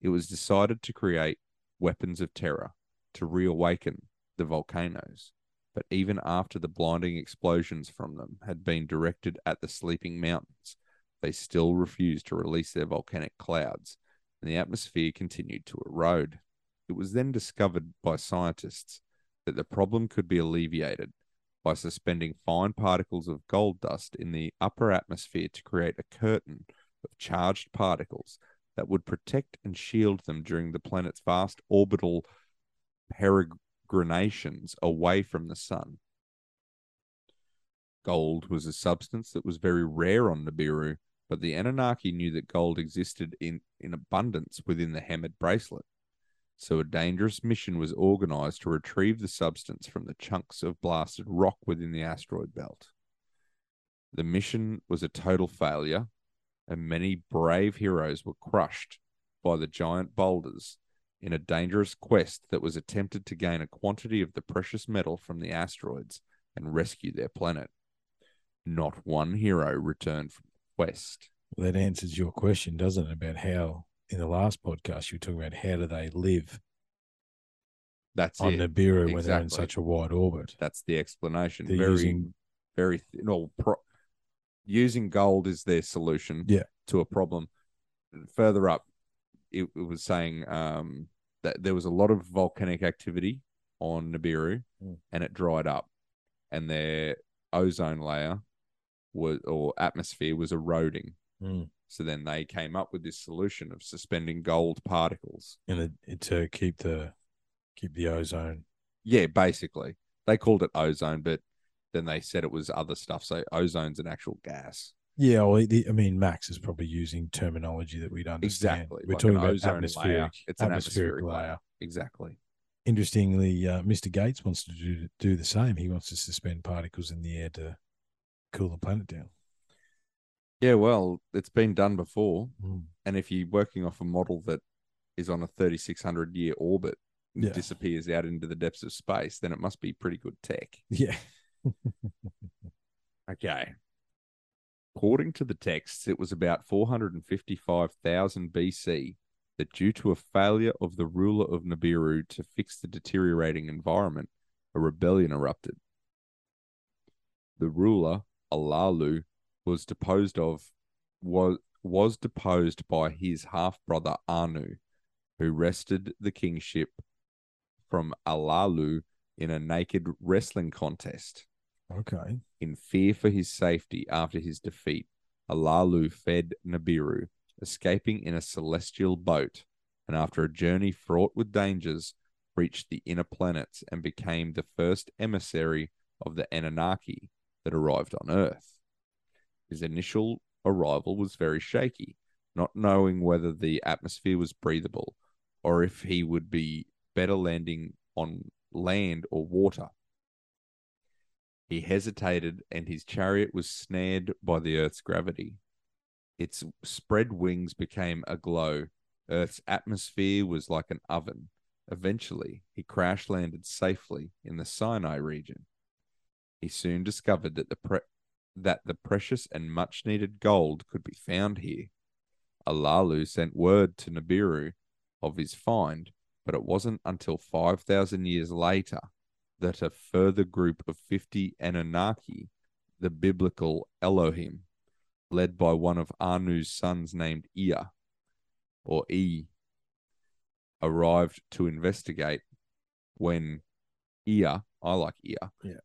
It was decided to create weapons of terror to reawaken the volcanoes. But even after the blinding explosions from them had been directed at the sleeping mountains, they still refused to release their volcanic clouds, and the atmosphere continued to erode. It was then discovered by scientists that the problem could be alleviated by suspending fine particles of gold dust in the upper atmosphere to create a curtain of charged particles that would protect and shield them during the planet's vast orbital peregrinations away from the sun. Gold was a substance that was very rare on Nibiru, but the Anunnaki knew that gold existed in, in abundance within the hammered bracelet. So a dangerous mission was organized to retrieve the substance from the chunks of blasted rock within the asteroid belt. The mission was a total failure, and many brave heroes were crushed by the giant boulders in a dangerous quest that was attempted to gain a quantity of the precious metal from the asteroids and rescue their planet. Not one hero returned from the quest. Well, that answers your question, doesn't it, about how in the last podcast you were talking about how do they live That's on it. Nibiru when they're in such a wide orbit? That's the explanation. They're very, using- very th- no. Pro- using gold is their solution. Yeah. To a problem. Further up, it, it was saying um, that there was a lot of volcanic activity on Nibiru, Mm. and it dried up, and their ozone layer was or atmosphere was eroding. Mm. So then they came up with this solution of suspending gold particles. And it, to keep the keep the ozone. Yeah, basically. They called it ozone, but then they said it was other stuff. So ozone's an actual gas. Yeah, well, the, I mean, Max is probably using terminology that we'd understand. Exactly, We're like talking about ozone layer. It's an atmospheric atmospheric layer. layer. Exactly. Interestingly, uh, Mr. Gates wants to do do the same. He wants to suspend particles in the air to cool the planet down. Yeah, well, it's been done before. Mm. And if you're working off a model that is on a 3,600 year orbit and Yeah. disappears out into the depths of space, then it must be pretty good tech. Yeah. Okay. According to the texts, it was about 455,000 BC that, due to a failure of the ruler of Nibiru to fix the deteriorating environment, a rebellion erupted. The ruler, Alalu, was deposed of was was deposed by his half brother Anu, who wrested the kingship from Alalu in a naked wrestling contest. Okay. In fear for his safety after his defeat, Alalu fed Nibiru, escaping in a celestial boat, and after a journey fraught with dangers, reached the inner planets and became the first emissary of the Anunnaki that arrived on Earth. His initial arrival was very shaky, not knowing whether the atmosphere was breathable or if he would be better landing on land or water. He hesitated, and his chariot was snared by the Earth's gravity. Its spread wings became aglow. Earth's atmosphere was like an oven. Eventually, he crash landed safely in the Sinai region. He soon discovered that the pre- that the precious and much needed gold could be found here. Alalu sent word to Nibiru of his find, but it wasn't until 5,000 years later that a further group of 50 Anunnaki, the biblical Elohim, led by one of Anu's sons named Ea, or E, arrived to investigate when Ea, I like Ea, Yeah.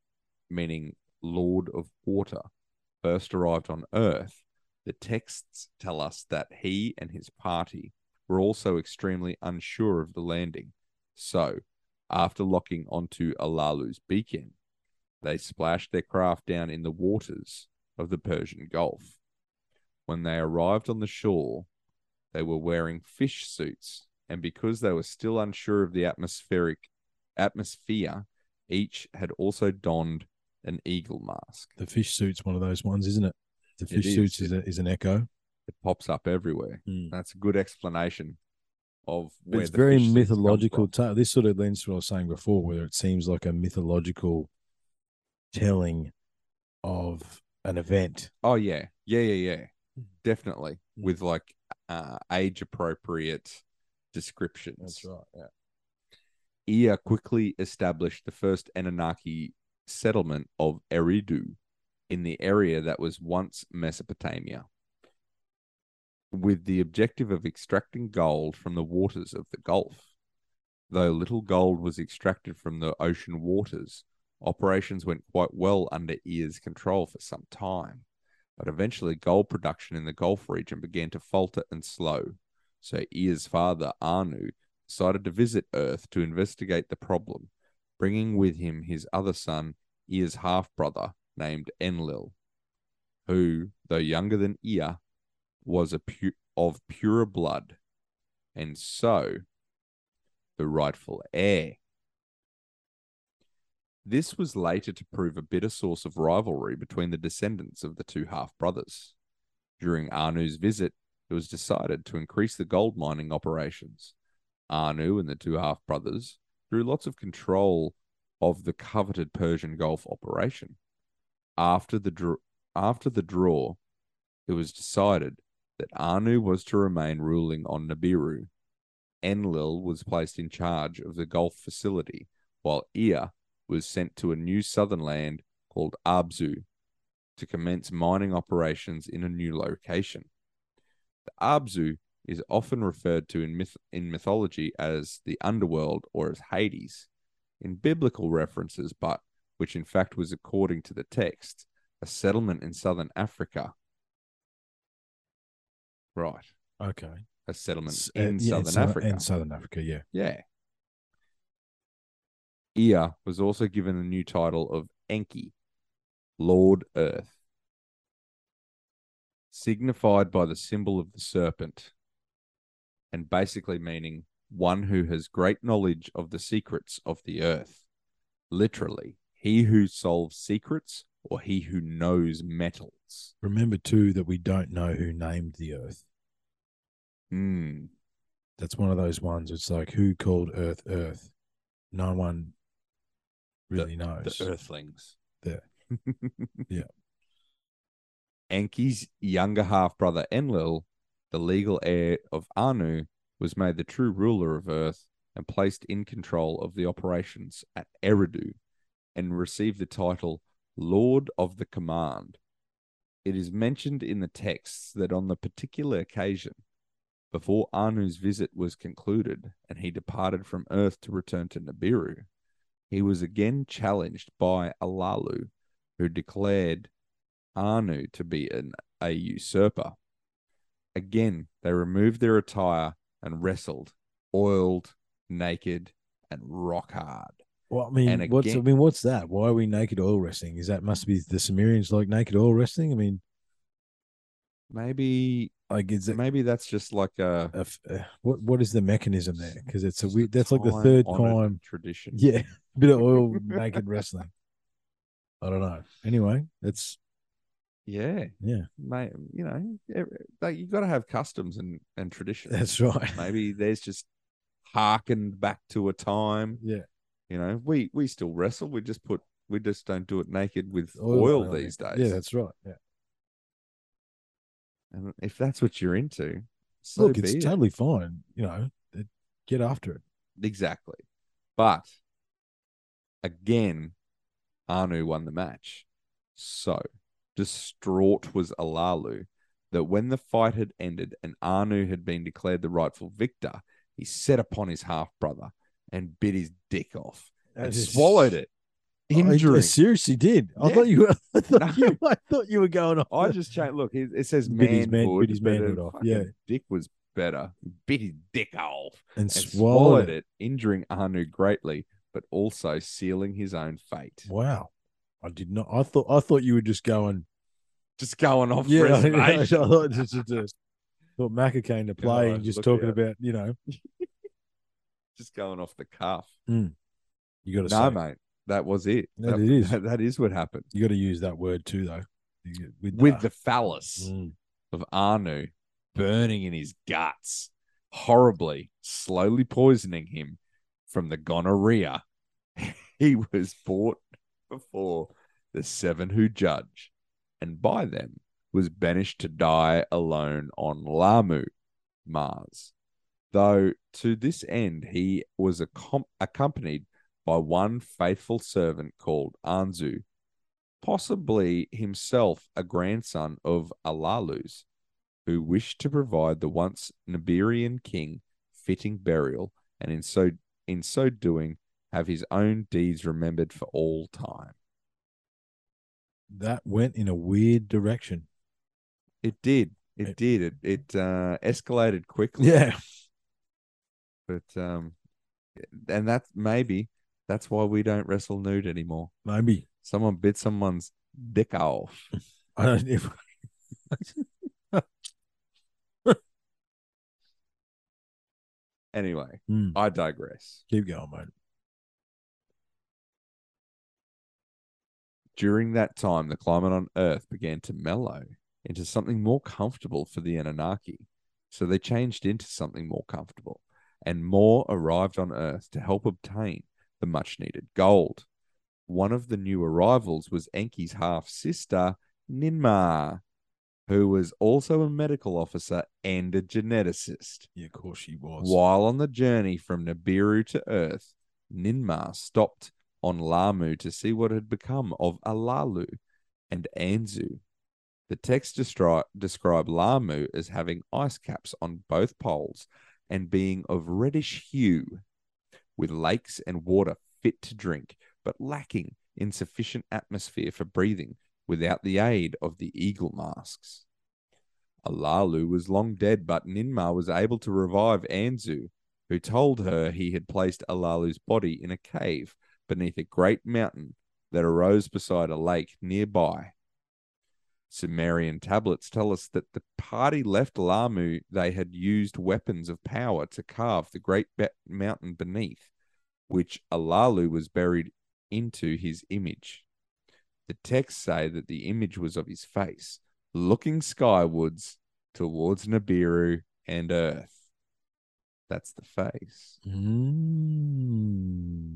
meaning Lord of Water, first arrived on Earth, the texts tell us that he and his party were also extremely unsure of the landing. So, after locking onto Alalu's beacon, they splashed their craft down in the waters of the Persian Gulf. When they arrived on the shore, they were wearing fish suits, and because they were still unsure of the atmospheric atmosphere, each had also donned an eagle mask. The fish suit's one of those ones, isn't it? The It fish is, suits is, it- a, is an echo. It pops up everywhere. That's a good explanation of where it's the very mythological. Ta- this sort of lends to what I was saying before, where it seems like a mythological telling of an event. Oh yeah, yeah, yeah, yeah, Mm. definitely Mm. with like uh, age appropriate descriptions. That's right. Yeah. Ea quickly established the first Anunnaki settlement of Eridu in the area that was once Mesopotamia, with the objective of extracting gold from the waters of the Gulf. Though little gold was extracted from the ocean waters, operations went quite well under Ea's control for some time. But eventually, gold production in the Gulf region began to falter and slow. So Ea's father, Anu, decided to visit Earth to investigate the problem, bringing with him his other son, Ea's half brother, named Enlil, who, though younger than Ea, was a pu- of pure blood, and so the rightful heir. This was later to prove a bitter source of rivalry between the descendants of the two half brothers. During Anu's visit, it was decided to increase the gold mining operations. Anu and the two half brothers drew lots of control of the coveted Persian Gulf operation. After the dr- after the draw, it was decided that Anu was to remain ruling on Nibiru. Enlil was placed in charge of the Gulf facility, while Ea was sent to a new southern land called Abzu to commence mining operations in a new location. The Abzu is often referred to in myth- in mythology as the underworld or as Hades in biblical references, but which in fact was according to the text a settlement in southern Africa. Right, Okay. a settlement S- uh, in yeah, southern Southern- Africa. In Southern Africa, yeah. Yeah. Ea was also given the new title of Enki, Lord Earth, signified by the symbol of the serpent, and basically meaning one who has great knowledge of the secrets of the earth. Literally, he who solves secrets or he who knows metals. Remember too that we don't know who named the Earth. Hmm. That's one of those ones. It's like who called Earth Earth. No one really knows. The Earthlings. There. Yeah. Enki's younger half brother Enlil, the legal heir of Anu, was made the true ruler of Earth and placed in control of the operations at Eridu and received the title Lord of the Command. It is mentioned in the texts that on the particular occasion, before Anu's visit was concluded and he departed from Earth to return to Nibiru, he was again challenged by Alalu, who declared Anu to be an, a usurper. Again, they removed their attire and wrestled, oiled, naked, and rock hard. Well, I mean, And what's I mean, what's that? Why are we naked oil wrestling? Is that must be the Sumerians like naked oil wrestling? I mean, Maybe, like is it maybe that's just like a, a uh, what what is the mechanism there? Because it's a weird. That's like the third time. tradition. Yeah, bit of oil naked wrestling. I don't know. Anyway, it's yeah, yeah, mate. You know, like you got to have customs and and traditions. that's right. Maybe there's just harkened back to a time. Yeah, You know, we we still wrestle. We just put we just don't do it naked with Oil oil, these days. yeah, that's right. Yeah, and if that's what you're into, so look, it's it. totally fine. You know, get after it. Exactly. But again, Anu won the match. So distraught was Alalu that when the fight had ended and Anu had been declared the rightful victor, he set upon his half brother and bit his dick off and That is- swallowed it. I, injuring. I uh, seriously did. I Yeah. thought you were. I thought, No. you, I thought you were going off. I just changed. Look, it, it says Bit his man- bit his manhood off, yeah. dick was better. Bit his dick off and and swallowed, swallowed it. it, injuring Anu greatly, but also sealing his own fate. Wow. I did not. I thought. I thought you were just going. Just going off Yeah, I thought just, just, just thought Macca came to play and just talking about. You know, just going off the cuff. you got to No, say mate, that was it. That that, it is. that- that is what happened you got to use that word too, though. With, with the phallus Mm. of Anu burning in his guts, horribly, slowly poisoning him from the gonorrhea. he was brought before the seven who judge, and by them was banished to die alone on Lahmu, Mars. Though to this end he was accom- accompanied by one faithful servant called Anzu, possibly himself a grandson of Alalus, who wished to provide the once Nibirian king fitting burial, and in so in so doing have his own deeds remembered for all time. That went in a weird direction. It did. It It- did. It it uh, escalated quickly. Yeah. But um and that's maybe that's why we don't wrestle nude anymore. Maybe. Someone bit someone's dick off. I don't if Anyway, Hmm, I digress. keep going, mate. During that time, the climate on Earth began to mellow into something more comfortable for the Anunnaki. So they changed into something more comfortable, and more arrived on Earth to help obtain the much needed gold. One of the new arrivals was Enki's half sister, Ninmah, who was also a medical officer and a geneticist. Yeah, of course she was. While on the journey from Nibiru to Earth, Ninmah stopped on Lahmu to see what had become of Alalu and Anzu. The text destri- describe Lahmu as having ice caps on both poles and being of reddish hue, with lakes and water fit to drink, but lacking in sufficient atmosphere for breathing without the aid of the eagle masks. Alalu was long dead, but Ninmah was able to revive Anzu, who told her he had placed Alalu's body in a cave beneath a great mountain that arose beside a lake nearby. Sumerian tablets tell us that the party left Lahmu they had used weapons of power to carve the great be- mountain beneath, which Alalu was buried into his image. The texts say that the image was of his face, looking skywards towards Nibiru and Earth. That's the face. Mm.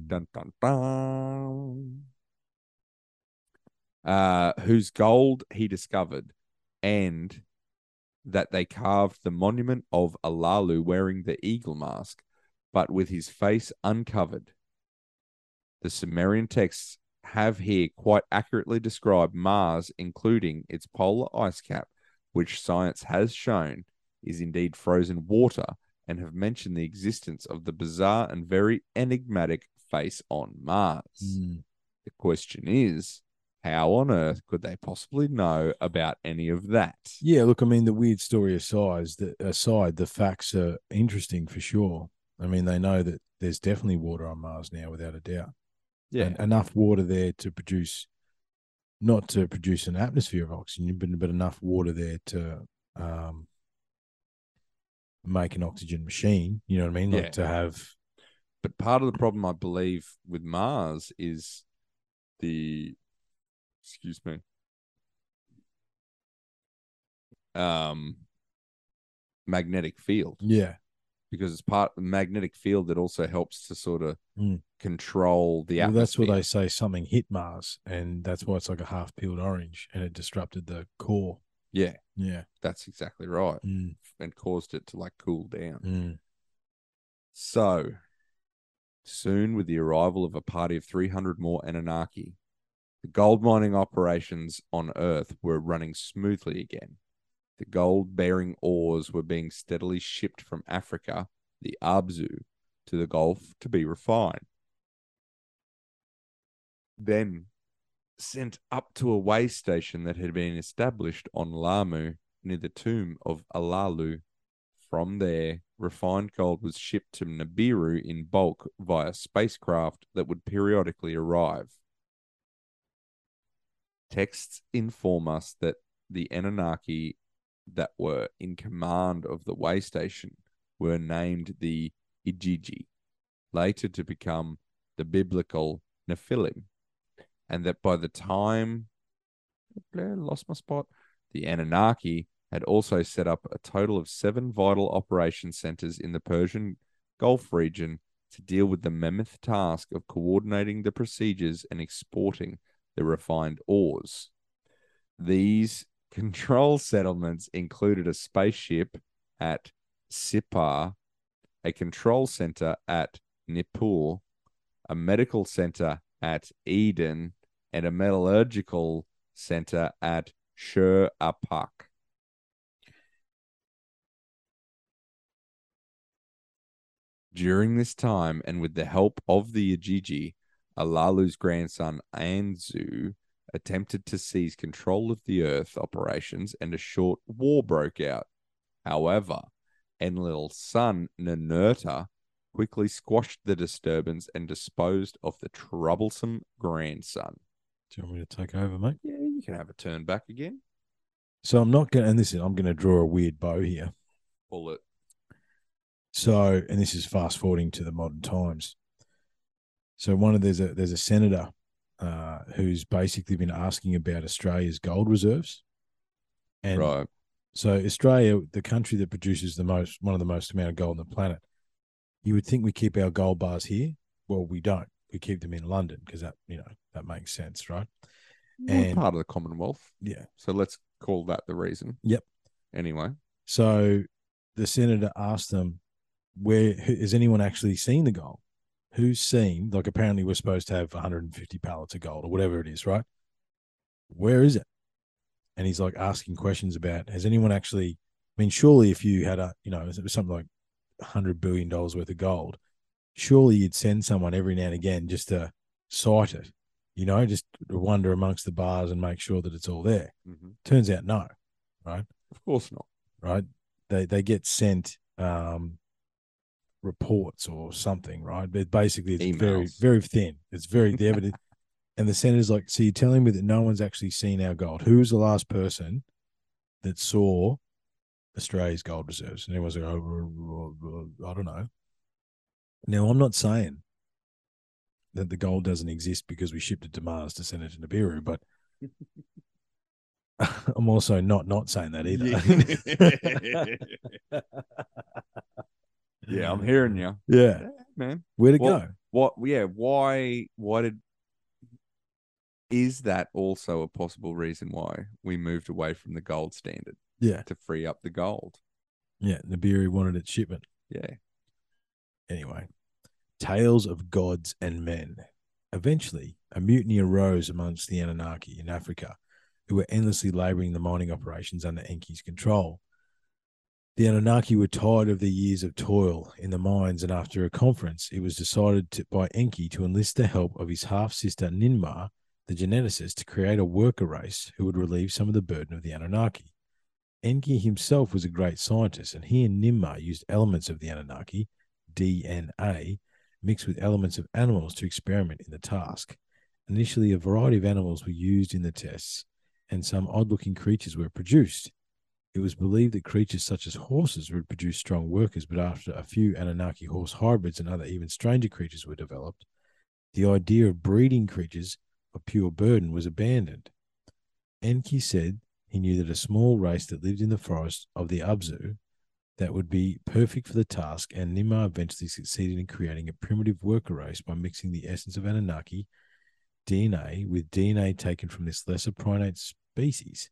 Dun dun dun. Uh, whose gold he discovered, and that they carved the monument of Alalu wearing the eagle mask, but with his face uncovered. The Sumerian texts have here quite accurately described Mars, including its polar ice cap, which science has shown is indeed frozen water, and have mentioned the existence of the bizarre and very enigmatic face on Mars. Mm. The question is, how on earth could they possibly know about any of that? Yeah, look, I mean, the weird story aside, the, aside, the facts are interesting for sure. I mean, they know that there's definitely water on Mars now, without a doubt. Yeah, and enough water there to produce, not to produce an atmosphere of oxygen, but, but enough water there to um, make an oxygen machine. You know what I mean? Like Yeah. to have. but part of the problem I believe with Mars is the excuse me um magnetic field Yeah, because it's part of the magnetic field that also helps to sort of Mm. control the well, that's what they say. Something hit Mars, and that's why it's like a half peeled orange, and it disrupted the core. Yeah, Yeah. that's exactly right, Mm, and caused it to like cool down. mm. So, soon with the arrival of a party of 300 more Anunnaki, the gold mining operations on Earth were running smoothly again. The gold bearing ores were being steadily shipped from Africa, the Abzu, to the Gulf to be refined. then sent up to a way station that had been established on Lahmu near the tomb of Alalu. From there, refined gold was shipped to Nibiru in bulk via spacecraft that would periodically arrive. Texts inform us that the Anunnaki that were in command of the way station were named the Igigi, later to become the biblical Nephilim, and that by the time Blair lost my spot, the Anunnaki had also set up a total of seven vital operation centers in the Persian Gulf region to deal with the mammoth task of coordinating the procedures and exporting the refined ores. These control settlements included a spaceship at Sippar, a control center at Nippur, a medical center at Eden, and a metallurgical center at Shur Apak. During this time, and with the help of the Igigi, Alalu's grandson Anzu attempted to seize control of the Earth operations, and a short war broke out. However, Enlil's son Ninurta quickly squashed the disturbance and disposed of the troublesome grandson. Do you want me to take over, mate? Yeah, you can have a turn back again. So I'm not going to, and this is, I'm going to draw a weird bow here. Pull it. So, and this is fast forwarding to the modern times. So one of there's a there's a senator uh, who's basically been asking about Australia's gold reserves, and right. so Australia, the country that produces the most, one of the most amount of gold on the planet, you would think we keep our gold bars here. Well, we don't. We keep them in London because that you know that makes sense, right? We're And- part of the Commonwealth. Yeah. So let's call that the reason. Yep. Anyway. So the senator asked them, "Where has anyone actually seen the gold? Who's seen? Like apparently we're supposed to have 150 pallets of gold or whatever it is, right? Where is it?" And he's like asking questions about, "Has anyone actually? I mean, surely if you had a, you know, it was something like 100 billion dollars worth of gold, surely you'd send someone every now and again just to sight it, you know, just to wander amongst the bars and make sure that it's all there." Turns out, no, right? Of course not. right? They they get sent um, reports or something, right? But basically, it's very Emails. very thin. It's very the evidence. And the senator's like, so you're telling me that no one's actually seen our gold? Who was the last person that saw Australia's gold reserves? And everyone's like, oh, I don't know. Now, I'm not saying that the gold doesn't exist because we shipped it to Mars to send it to Nibiru, but I'm also not not saying that either. Yeah, I'm hearing you. Yeah. man. Where to Well, go? What yeah, why why did is that also a possible reason why we moved away from the gold standard Yeah. to free up the gold? Yeah. Nibiru wanted its shipment. Yeah. Anyway, tales of gods and men. Eventually, a mutiny arose amongst the Anunnaki in Africa, who were endlessly laboring the mining operations under Enki's control. The Anunnaki were tired of their years of toil in the mines, and after a conference, it was decided to, by Enki to enlist the help of his half sister Ninmah, the geneticist, to create a worker race who would relieve some of the burden of the Anunnaki. Enki himself was a great scientist, and he and Ninmah used elements of the Anunnaki, DNA, mixed with elements of animals to experiment in the task. Initially, a variety of animals were used in the tests, and some odd looking creatures were produced. It was believed that creatures such as horses would produce strong workers, but after a few Anunnaki horse hybrids and other even stranger creatures were developed, the idea of breeding creatures of pure burden was abandoned. Enki said he knew that a small race that lived in the forest of the Abzu that would be perfect for the task, and Ninmah eventually succeeded in creating a primitive worker race by mixing the essence of Anunnaki DNA with DNA taken from this lesser primate species.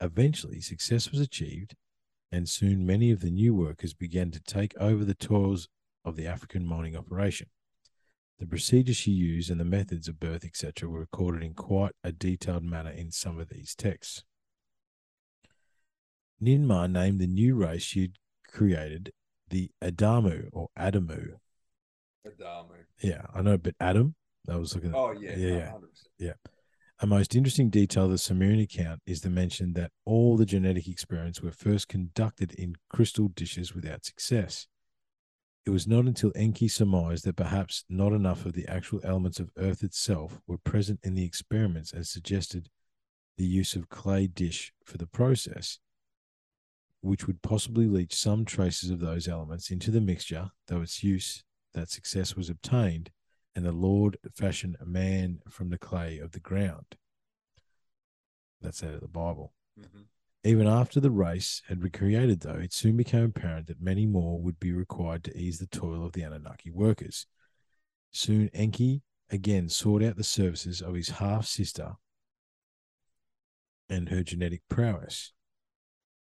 Eventually, success was achieved, and soon many of the new workers began to take over the toils of the African mining operation. The procedures she used and the methods of birth, etc., were recorded in quite a detailed manner in some of these texts. Ninmah named the new race she had created the Adamu or Adamu. Adamu. Yeah, I know, but Adam, I was looking at Oh yeah, Yeah, yeah. 100%. A most interesting detail of the Sumerian account is the mention that all the genetic experiments were first conducted in crystal dishes without success. It was not until Enki surmised that perhaps not enough of the actual elements of Earth itself were present in the experiments and suggested the use of clay dish for the process, which would possibly leach some traces of those elements into the mixture, though its use that success was obtained and the Lord fashioned a man from the clay of the ground. That's out of the Bible. Mhm. Even after the race had recreated, though, it soon became apparent that many more would be required to ease the toil of the Anunnaki workers. Soon Enki again sought out the services of his half sister and her genetic prowess.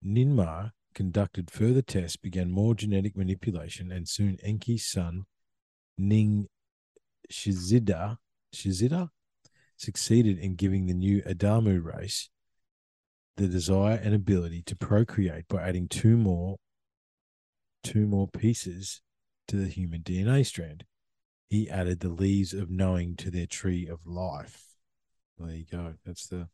Ninmah conducted further tests, began more genetic manipulation, and soon Enki's son, Ning Shizida, Shizida succeeded in giving the new Adamu race the desire and ability to procreate by adding two more two more pieces to the human DNA strand. He added the leaves of knowing to their tree of life. There you go. That's the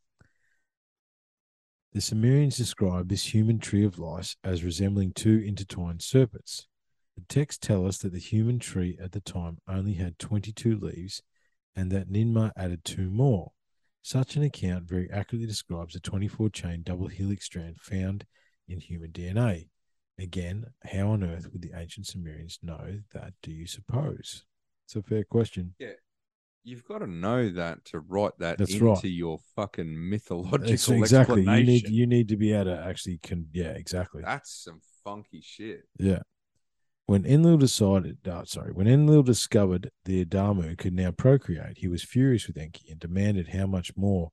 the Sumerians describe this human tree of life as resembling two intertwined serpents. The texts tell us that the human tree at the time only had 22 leaves and that Ninmah added two more. Such an account very accurately describes the 24 chain double helix strand found in human DNA. Again, how on earth would the ancient Sumerians know that, do you suppose? It's a fair question. You've got to know that to write that That's into right. your fucking mythological It's exactly. You need you need to be able to actually can yeah, exactly. That's some funky shit. Yeah. When Enlil decided, oh, sorry, when Enlil discovered the Adamu could now procreate, he was furious with Enki and demanded how much more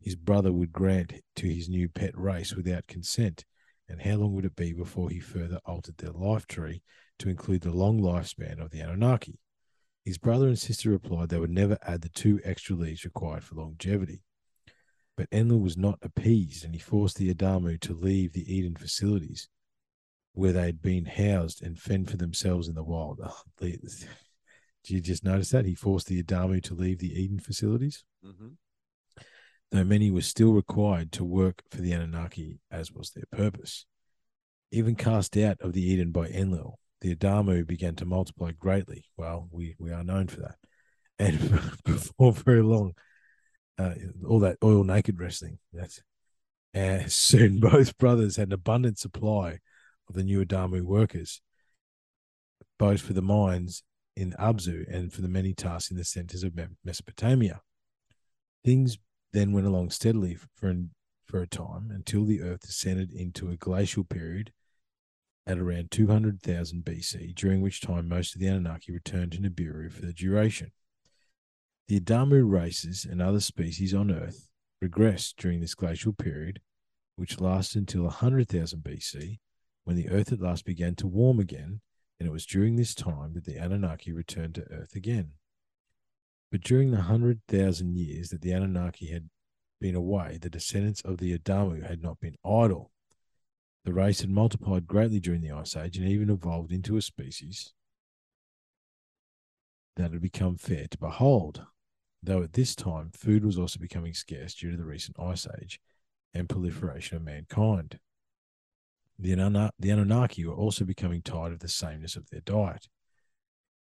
his brother would grant to his new pet race without consent, and how long would it be before he further altered their life tree to include the long lifespan of the Anunnaki. His brother and sister replied they would never add the two extra leaves required for longevity. But Enlil was not appeased, and he forced the Adamu to leave the Eden facilities where they had been housed and fend for themselves in the wild. Oh, Did you just notice that? He forced the Adamu to leave the Eden facilities, Mm-hmm. though many were still required to work for the Anunnaki, as was their purpose. Even cast out of the Eden by Enlil, the Adamu began to multiply greatly. Well, we, we are known for that. And before very long, uh, all that oil naked wrestling, that's and soon both brothers had an abundant supply of the new Adamu workers, both for the mines in Abzu and for the many tasks in the centers of Mesopotamia. Things then went along steadily for for a time until the Earth descended into a glacial period at around 200,000 BC, during which time most of the Anunnaki returned to Nibiru for the duration. The Adamu races and other species on Earth regressed during this glacial period, which lasted until 100,000 BC, when the Earth at last began to warm again, and it was during this time that the Anunnaki returned to Earth again. But during the 100,000 years that the Anunnaki had been away, the descendants of the Adamu had not been idle. The race had multiplied greatly during the Ice Age and even evolved into a species that had become fair to behold. Though at this time, food was also becoming scarce due to the recent Ice Age and proliferation of mankind. The, Anunna- the Anunnaki were also becoming tired of the sameness of their diet.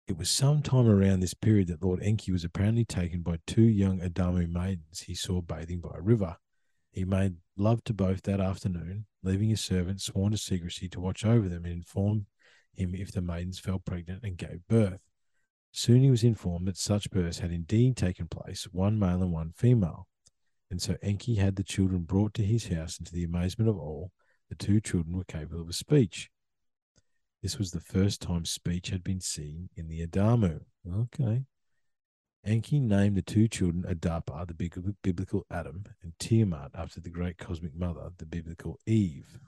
It was sometime around this period that Lord Enki was apparently taken by two young Adamu maidens he saw bathing by a river. He made love to both that afternoon, leaving his servant sworn to secrecy to watch over them and inform him if the maidens fell pregnant and gave birth. Soon he was informed that such births had indeed taken place, one male and one female. And so Enki had the children brought to his house, and to the amazement of all, the two children were capable of speech. This was the first time speech had been seen in the Adamu. Okay. Enki named the two children Adapa, the biblical Adam, and Tiamat after the great cosmic mother, the biblical Eve.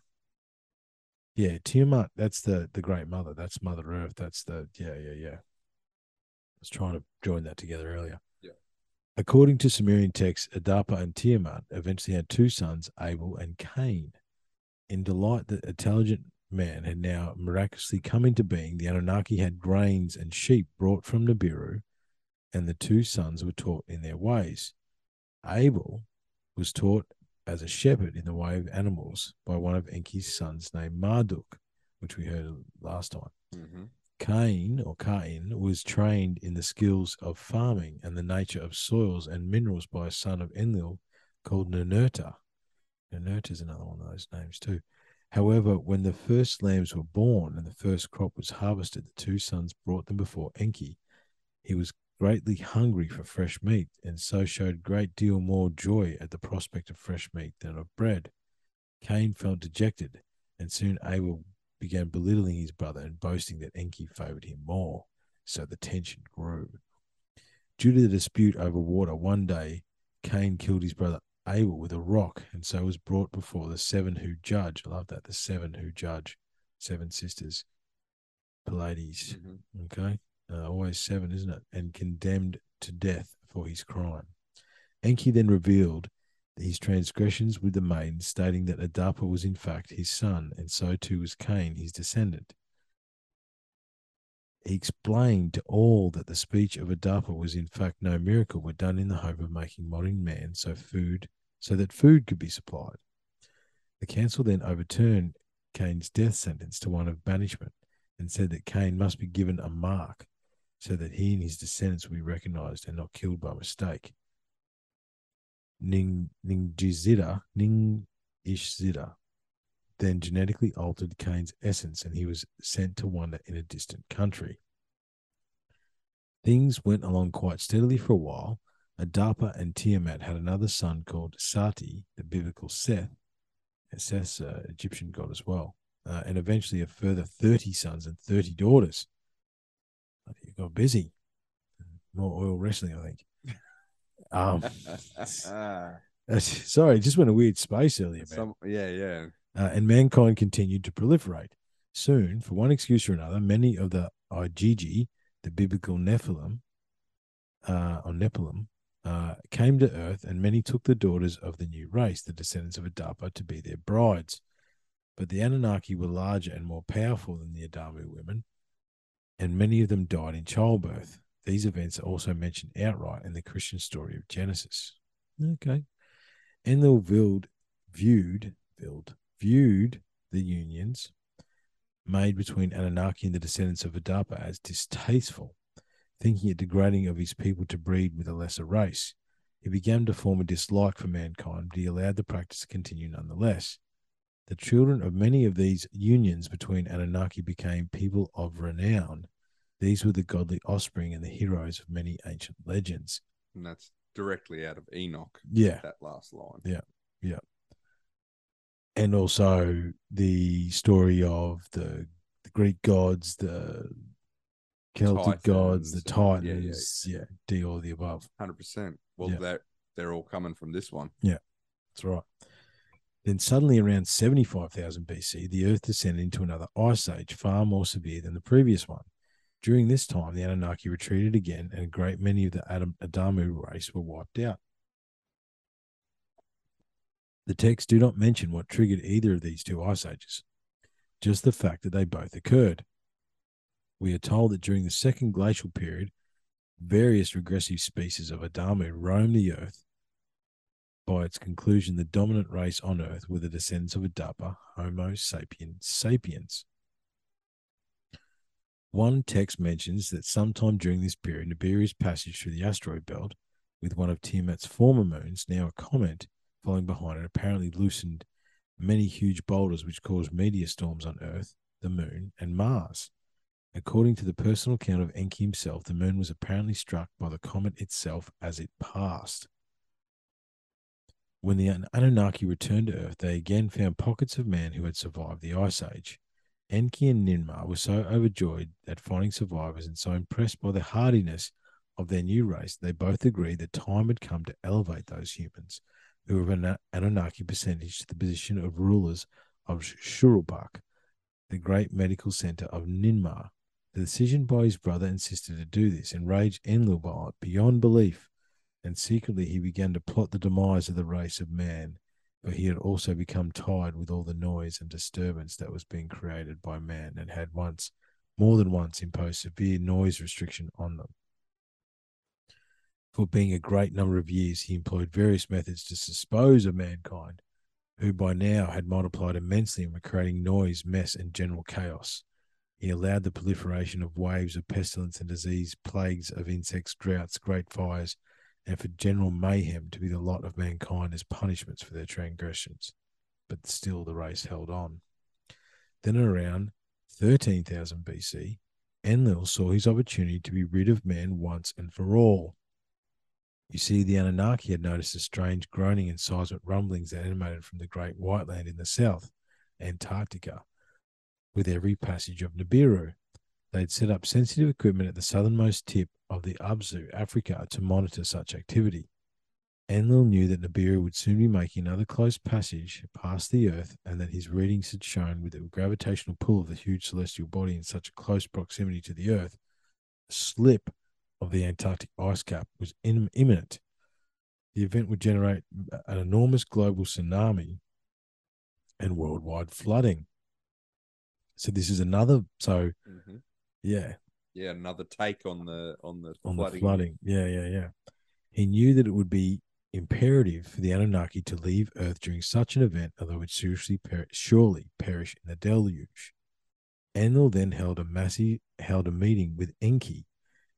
Yeah, Tiamat, that's the the great mother. That's Mother Earth. That's the yeah, yeah, yeah. I was trying to join that together earlier. Yeah. According to Sumerian texts, Adapa and Tiamat eventually had two sons, Abel and Cain. In delight that intelligent man had now miraculously come into being, the Anunnaki had grains and sheep brought from Nibiru and the two sons were taught in their ways. Abel was taught as a shepherd in the way of animals by one of Enki's sons named Marduk, which we heard last time. Mm-hmm. Cain or Cain was trained in the skills of farming and the nature of soils and minerals by a son of Enlil called Ninurta. Ninurta is another one of those names too. However, when the first lambs were born and the first crop was harvested, the two sons brought them before Enki. He was greatly hungry for fresh meat, and so showed great deal more joy at the prospect of fresh meat than of bread. Cain felt dejected, and soon Abel began belittling his brother and boasting that Enki favored him more. So the tension grew. Due to the dispute over water, one day Cain killed his brother Abel with a rock, and so was brought before the seven who judge. I love that the seven who judge, seven sisters, Pleiades. Mm-hmm. Okay, uh, always seven, isn't it? And condemned to death for his crime. Enki then revealed his transgressions with the maiden, stating that Adapa was in fact his son, and so too was Cain, his descendant. He explained to all that the speech of Adapa was in fact no miracle, but done in the hope of making modern man so food so that food could be supplied. The council then overturned Cain's death sentence to one of banishment and said that Cain must be given a mark so that he and his descendants will be recognized and not killed by mistake. Ning Ningizida, Ning Ishzida, then genetically altered Cain's essence and he was sent to wander in a distant country. Things went along quite steadily for a while. Adapa and Tiamat had another son called Sati, the biblical Seth, and Seth's uh, Egyptian god as well, uh, and eventually a further 30 sons and 30 daughters. Got busy. More oil wrestling, I think. Um, sorry, just went a weird space earlier. Man. Some, yeah, yeah. Uh, and mankind continued to proliferate. Soon, for one excuse or another, many of the Igigi, the biblical Nephilim, uh, or Nephilim, uh, came to earth, and many took the daughters of the new race, the descendants of Adapa, to be their brides. But the Anunnaki were larger and more powerful than the Adamu women, and many of them died in childbirth. These events are also mentioned outright in the Christian story of Genesis. Okay. Enlil viewed, viewed, viewed, viewed the unions made between Anunnaki and the descendants of Adapa as distasteful, thinking it degrading of his people to breed with a lesser race. He began to form a dislike for mankind, but he allowed the practice to continue nonetheless. The children of many of these unions between Anunnaki became people of renown. These were the godly offspring and the heroes of many ancient legends. And that's directly out of Enoch, Yeah. that last line. Yeah. Yeah. And also the story of the, the Greek gods, the Celtic gods, the Titans, yeah, yeah, Titans. Yeah, D all the above. 100%. Well, Yeah. they're, they're all coming from this one. Yeah. That's right. Then suddenly, around 75,000 BC, the Earth descended into another ice age, far more severe than the previous one. During this time, the Anunnaki retreated again, and a great many of the Adam, Adamu race were wiped out. The texts do not mention what triggered either of these two ice ages, just the fact that they both occurred. We are told that during the second glacial period, various regressive species of Adamu roamed the Earth by its conclusion, the dominant race on Earth were the descendants of Adapa, Homo sapiens sapiens. One text mentions that sometime during this period, Nibiru's passage through the asteroid belt with one of Tiamat's former moons, now a comet, following behind it, apparently loosened many huge boulders which caused meteor storms on Earth, the Moon, and Mars. According to the personal account of Enki himself, the moon was apparently struck by the comet itself as it passed. When the An- Anunnaki returned to Earth, they again found pockets of man who had survived the Ice Age. Enki and Ninmah were so overjoyed at finding survivors and so impressed by the hardiness of their new race, they both agreed that time had come to elevate those humans who were an Anunnaki percentage to the position of rulers of Shuruppak, the great medical center of Ninmah. The decision by his brother and sister to do this enraged Enlil beyond belief, and secretly he began to plot the demise of the race of man, for he had also become tired with all the noise and disturbance that was being created by man and had once, more than once, imposed severe noise restriction on them. For being a great number of years, he employed various methods to dispose of mankind, who by now had multiplied immensely and were creating noise, mess, and general chaos. He allowed the proliferation of waves of pestilence and disease, plagues of insects, droughts, great fires, and for general mayhem to be the lot of mankind as punishments for their transgressions. But still the race held on. Then around 13,000 BC, Enlil saw his opportunity to be rid of man once and for all. You see, the Anunnaki had noticed the strange groaning and seismic rumblings that emanated from the great white land in the south, Antarctica, with every passage of Nibiru. They had set up sensitive equipment at the southernmost tip of the Abzu, Africa, to monitor such activity. Enlil knew that Nibiru would soon be making another close passage past the Earth, and that his readings had shown with the gravitational pull of the huge celestial body in such close proximity to the Earth, a slip of the Antarctic ice cap was in, imminent. The event would generate an enormous global tsunami and worldwide flooding. So this is another. So Mhm. Yeah, Yeah, another take on the on the on flooding. the flooding. Yeah, yeah, yeah. He knew that it would be imperative for the Anunnaki to leave Earth during such an event, or they would seriously per- surely perish in the deluge. Enlil then held a massive held a meeting with Enki,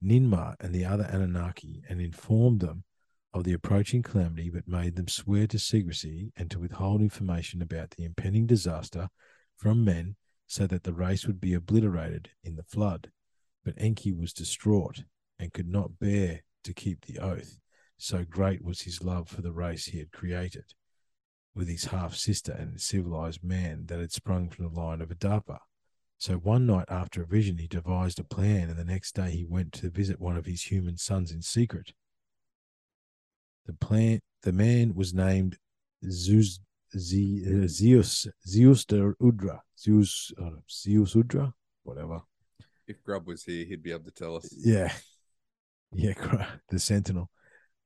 Ninmah, and the other Anunnaki, and informed them of the approaching calamity, but made them swear to secrecy and to withhold information about the impending disaster from men, so that the race would be obliterated in the flood. But Enki was distraught and could not bear to keep the oath, so great was his love for the race he had created, with his half sister and civilized man that had sprung from the line of Adapa. So one night after a vision, he devised a plan, and the next day he went to visit one of his human sons in secret. The plan, the man was named Zeus, Ze- uh, Zeus, Zeus the Udra, Zeus, uh, Zeus Udra, whatever. If Grub was here, he'd be able to tell us. Yeah. Yeah, the Sentinel.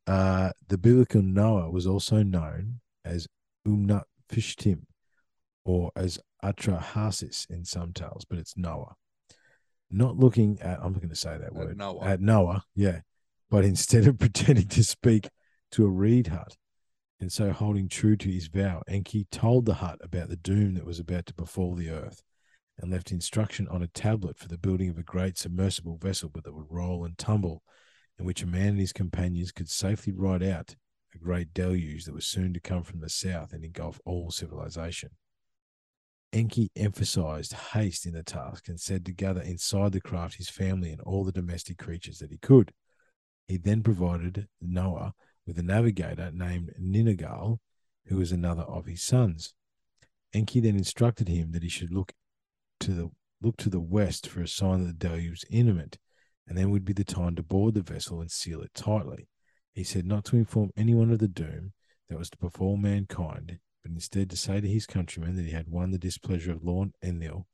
Uh, the biblical Noah was also known as Umnat Fishtim or as Atrahasis in some tales, but it's Noah. Not looking at, I'm not going to say that word, Noah. at Noah, yeah. But instead of pretending to speak to a reed hut and so holding true to his vow, Enki told the hut about the doom that was about to befall the earth and left instruction on a tablet for the building of a great submersible vessel that would roll and tumble, in which a man and his companions could safely ride out a great deluge that was soon to come from the south and engulf all civilization. Enki emphasized haste in the task and said to gather inside the craft his family and all the domestic creatures that he could. He then provided Noah with a navigator named Ninagal, who was another of his sons. Enki then instructed him that he should look to the look to the west for a sign that the deluge was imminent, and then would be the time to board the vessel and seal it tightly. He said not to inform anyone of the doom that was to befall mankind, but instead to say to his countrymen that he had won the displeasure of Lord Enlil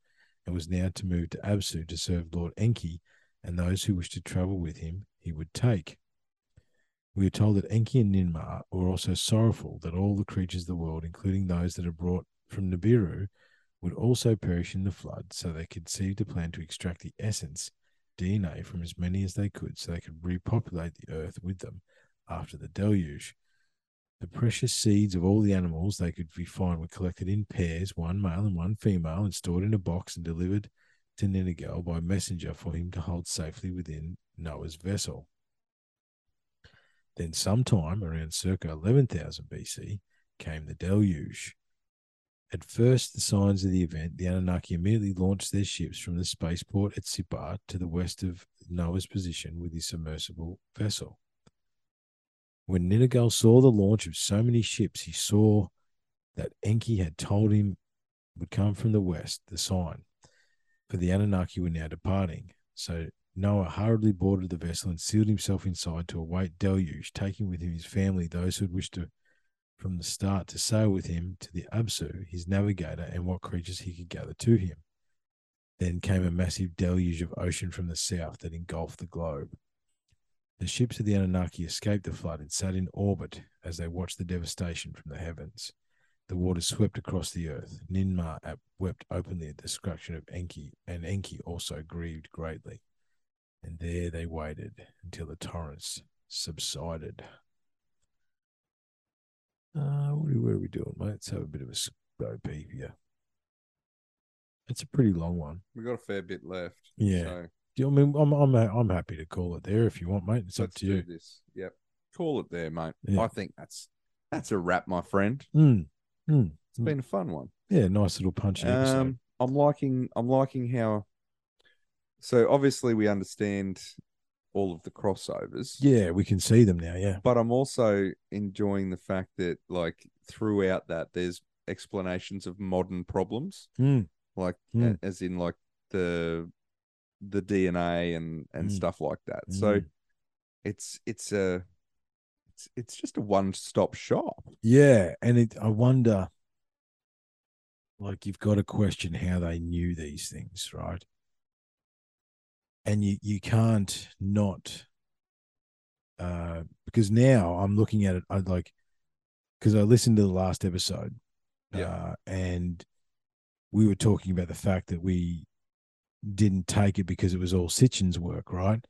and was now to move to Abzu to serve Lord Enki, and those who wished to travel with him he would take. We are told that Enki and Ninmah were also sorrowful that all the creatures of the world, including those that are brought from Nibiru, would also perish in the flood, so they conceived a plan to extract the essence, DNA, from as many as they could, so they could repopulate the earth with them after the deluge. The precious seeds of all the animals they could find were collected in pairs, one male and one female, and stored in a box and delivered to Ninagal by messenger for him to hold safely within Noah's vessel. Then, sometime around circa 11,000 BC, came the deluge. At first, the signs of the event, the Anunnaki immediately launched their ships from the spaceport at Sippar to the west of Noah's position with his submersible vessel. When Ninagal saw the launch of so many ships, he saw that Enki had told him would come from the west, the sign, for the Anunnaki were now departing. So Noah hurriedly boarded the vessel and sealed himself inside to await deluge, taking with him his family, those who had wished to from the start to sail with him to the Abzu, his navigator, and what creatures he could gather to him. Then came a massive deluge of ocean from the south that engulfed the globe. The ships of the Anunnaki escaped the flood and sat in orbit as they watched the devastation from the heavens. The waters swept across the earth. Ninmah wept openly at the destruction of Enki, and Enki also grieved greatly. And there they waited until the torrents subsided. Uh, what are, what are we doing, mate? Let's have a bit of a slow peep here. It's a pretty long one. We got a fair bit left. Yeah. So Do you, I mean, I'm I'm I'm happy to call it there if you want, mate. It's up let's to do you. this. Yep. Call it there, mate. Yeah. I think that's that's a wrap, my friend. Mm, mm. It's been a fun one. Yeah, nice little punchy episode. Um, I'm liking I'm liking how so obviously we understand all of the crossovers. Yeah, we can see them now. Yeah. But I'm also enjoying the fact that like throughout that there's explanations of modern problems. Mm, Like Hmm. a- as in like the the DNA and and Mm. stuff like that. So mm. it's it's a it's it's just a one stop shop. Yeah, and it. I wonder. Like you've got to question how they knew these things, right? And you you can't not. Uh, because now I'm looking at it. I like, because I listened to the last episode, Yeah. uh, and we were talking about the fact that we didn't take it because it was all Sitchin's work, right?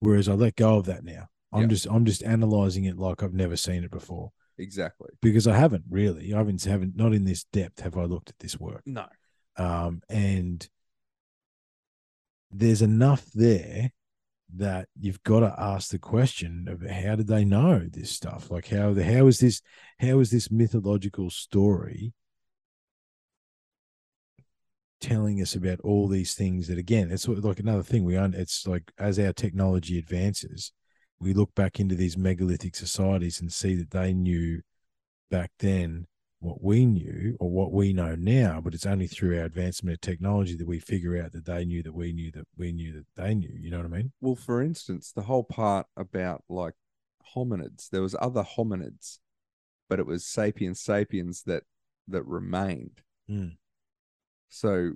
Whereas I let go of that now. I'm Yeah. just I'm just analyzing it like I've never seen it before Exactly. because I haven't really. I haven't haven't not in this depth have I looked at this work. No. Um, and there's enough there that you've got to ask the question of how did they know this stuff? Like how the how is this how is this mythological story telling us about all these things that again it's like another thing we aren't it's like as our technology advances we look back into these megalithic societies and see that they knew back then what we knew or what we know now, but it's only through our advancement of technology that we figure out that they knew that we knew that we knew that they knew. You know what I mean? Well, for instance, the whole part about like hominids, there was other hominids, but it was sapiens sapiens that that remained. Mm. So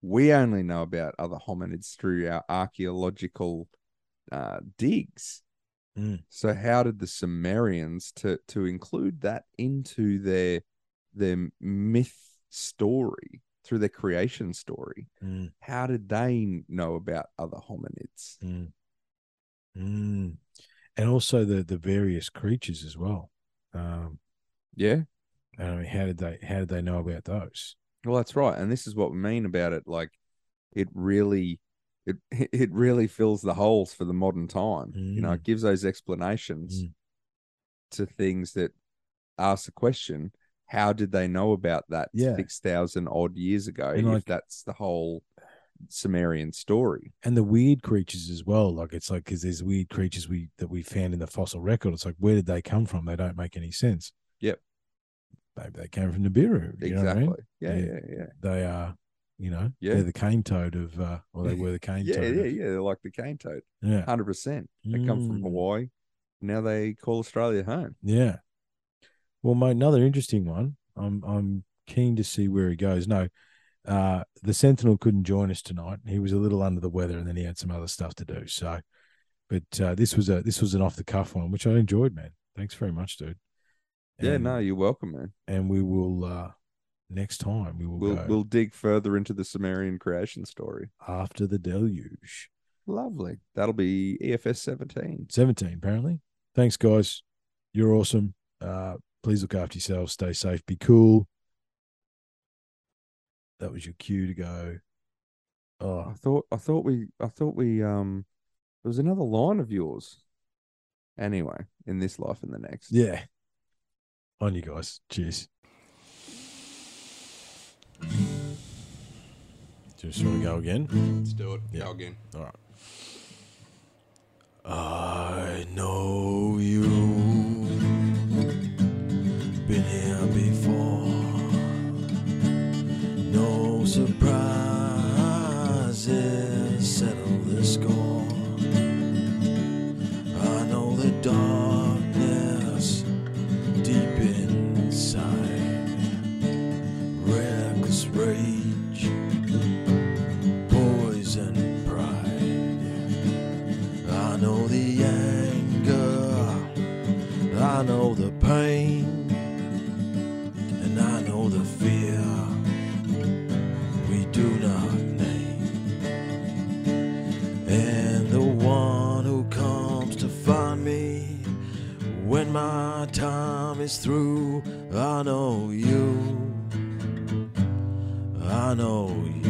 we only know about other hominids through our archaeological uh, digs. Mm. So how did the Sumerians to to include that into their their myth story through their creation story? Mm. How did they know about other hominids? Mm. Mm. And also the the various creatures as well. Um, Yeah. I mean, how did they how did they know about those? Well, that's right, and this is what we mean about it. Like, it really, it it really fills the holes for the modern time. You know, Mm. it gives those explanations Mm. to things that ask the question: How did they know about that Yeah. six thousand odd years ago? And, if like- that's the whole Sumerian story. and the weird creatures as well. Like it's like because there's weird creatures we that we found in the fossil record. It's like where did they come from? They don't make any sense. Yep. Maybe they came from Nibiru. You know what I exactly. mean? Yeah, Yeah. yeah, yeah, They are, you know, Yeah. they're the cane toad of, uh, or they were the cane yeah, toad. yeah, of- yeah. They're like the cane toad, yeah, hundred percent. They come from Mm. Hawaii. Now they call Australia home. yeah. Well, mate, another interesting one. I'm I'm keen to see where he goes. No, uh, the Sentinel couldn't join us tonight. He was a little under the weather, and then he had some other stuff to do. So, but uh, this was a this was an off the cuff one, which I enjoyed, man. Thanks very much, dude. Yeah, no, you're welcome, man. and we will uh next time we will We'll we'll dig further into the Sumerian creation story. after the deluge. Lovely. That'll be EFS 17. 17 apparently thanks guys you're awesome uh please look after yourselves stay safe be cool that was your cue to go Oh, I thought I thought we I thought we um there was another line of yours. Anyway, in this life and the next. yeah on you guys cheers just want to go again Let's do it. Yeah. Go again. All right. I know you been here before. No surprises settle the score. I know the darkness deep inside. Reckless rage, poison pride. I know the anger, I know the pain, my time is through, I know you. I know you.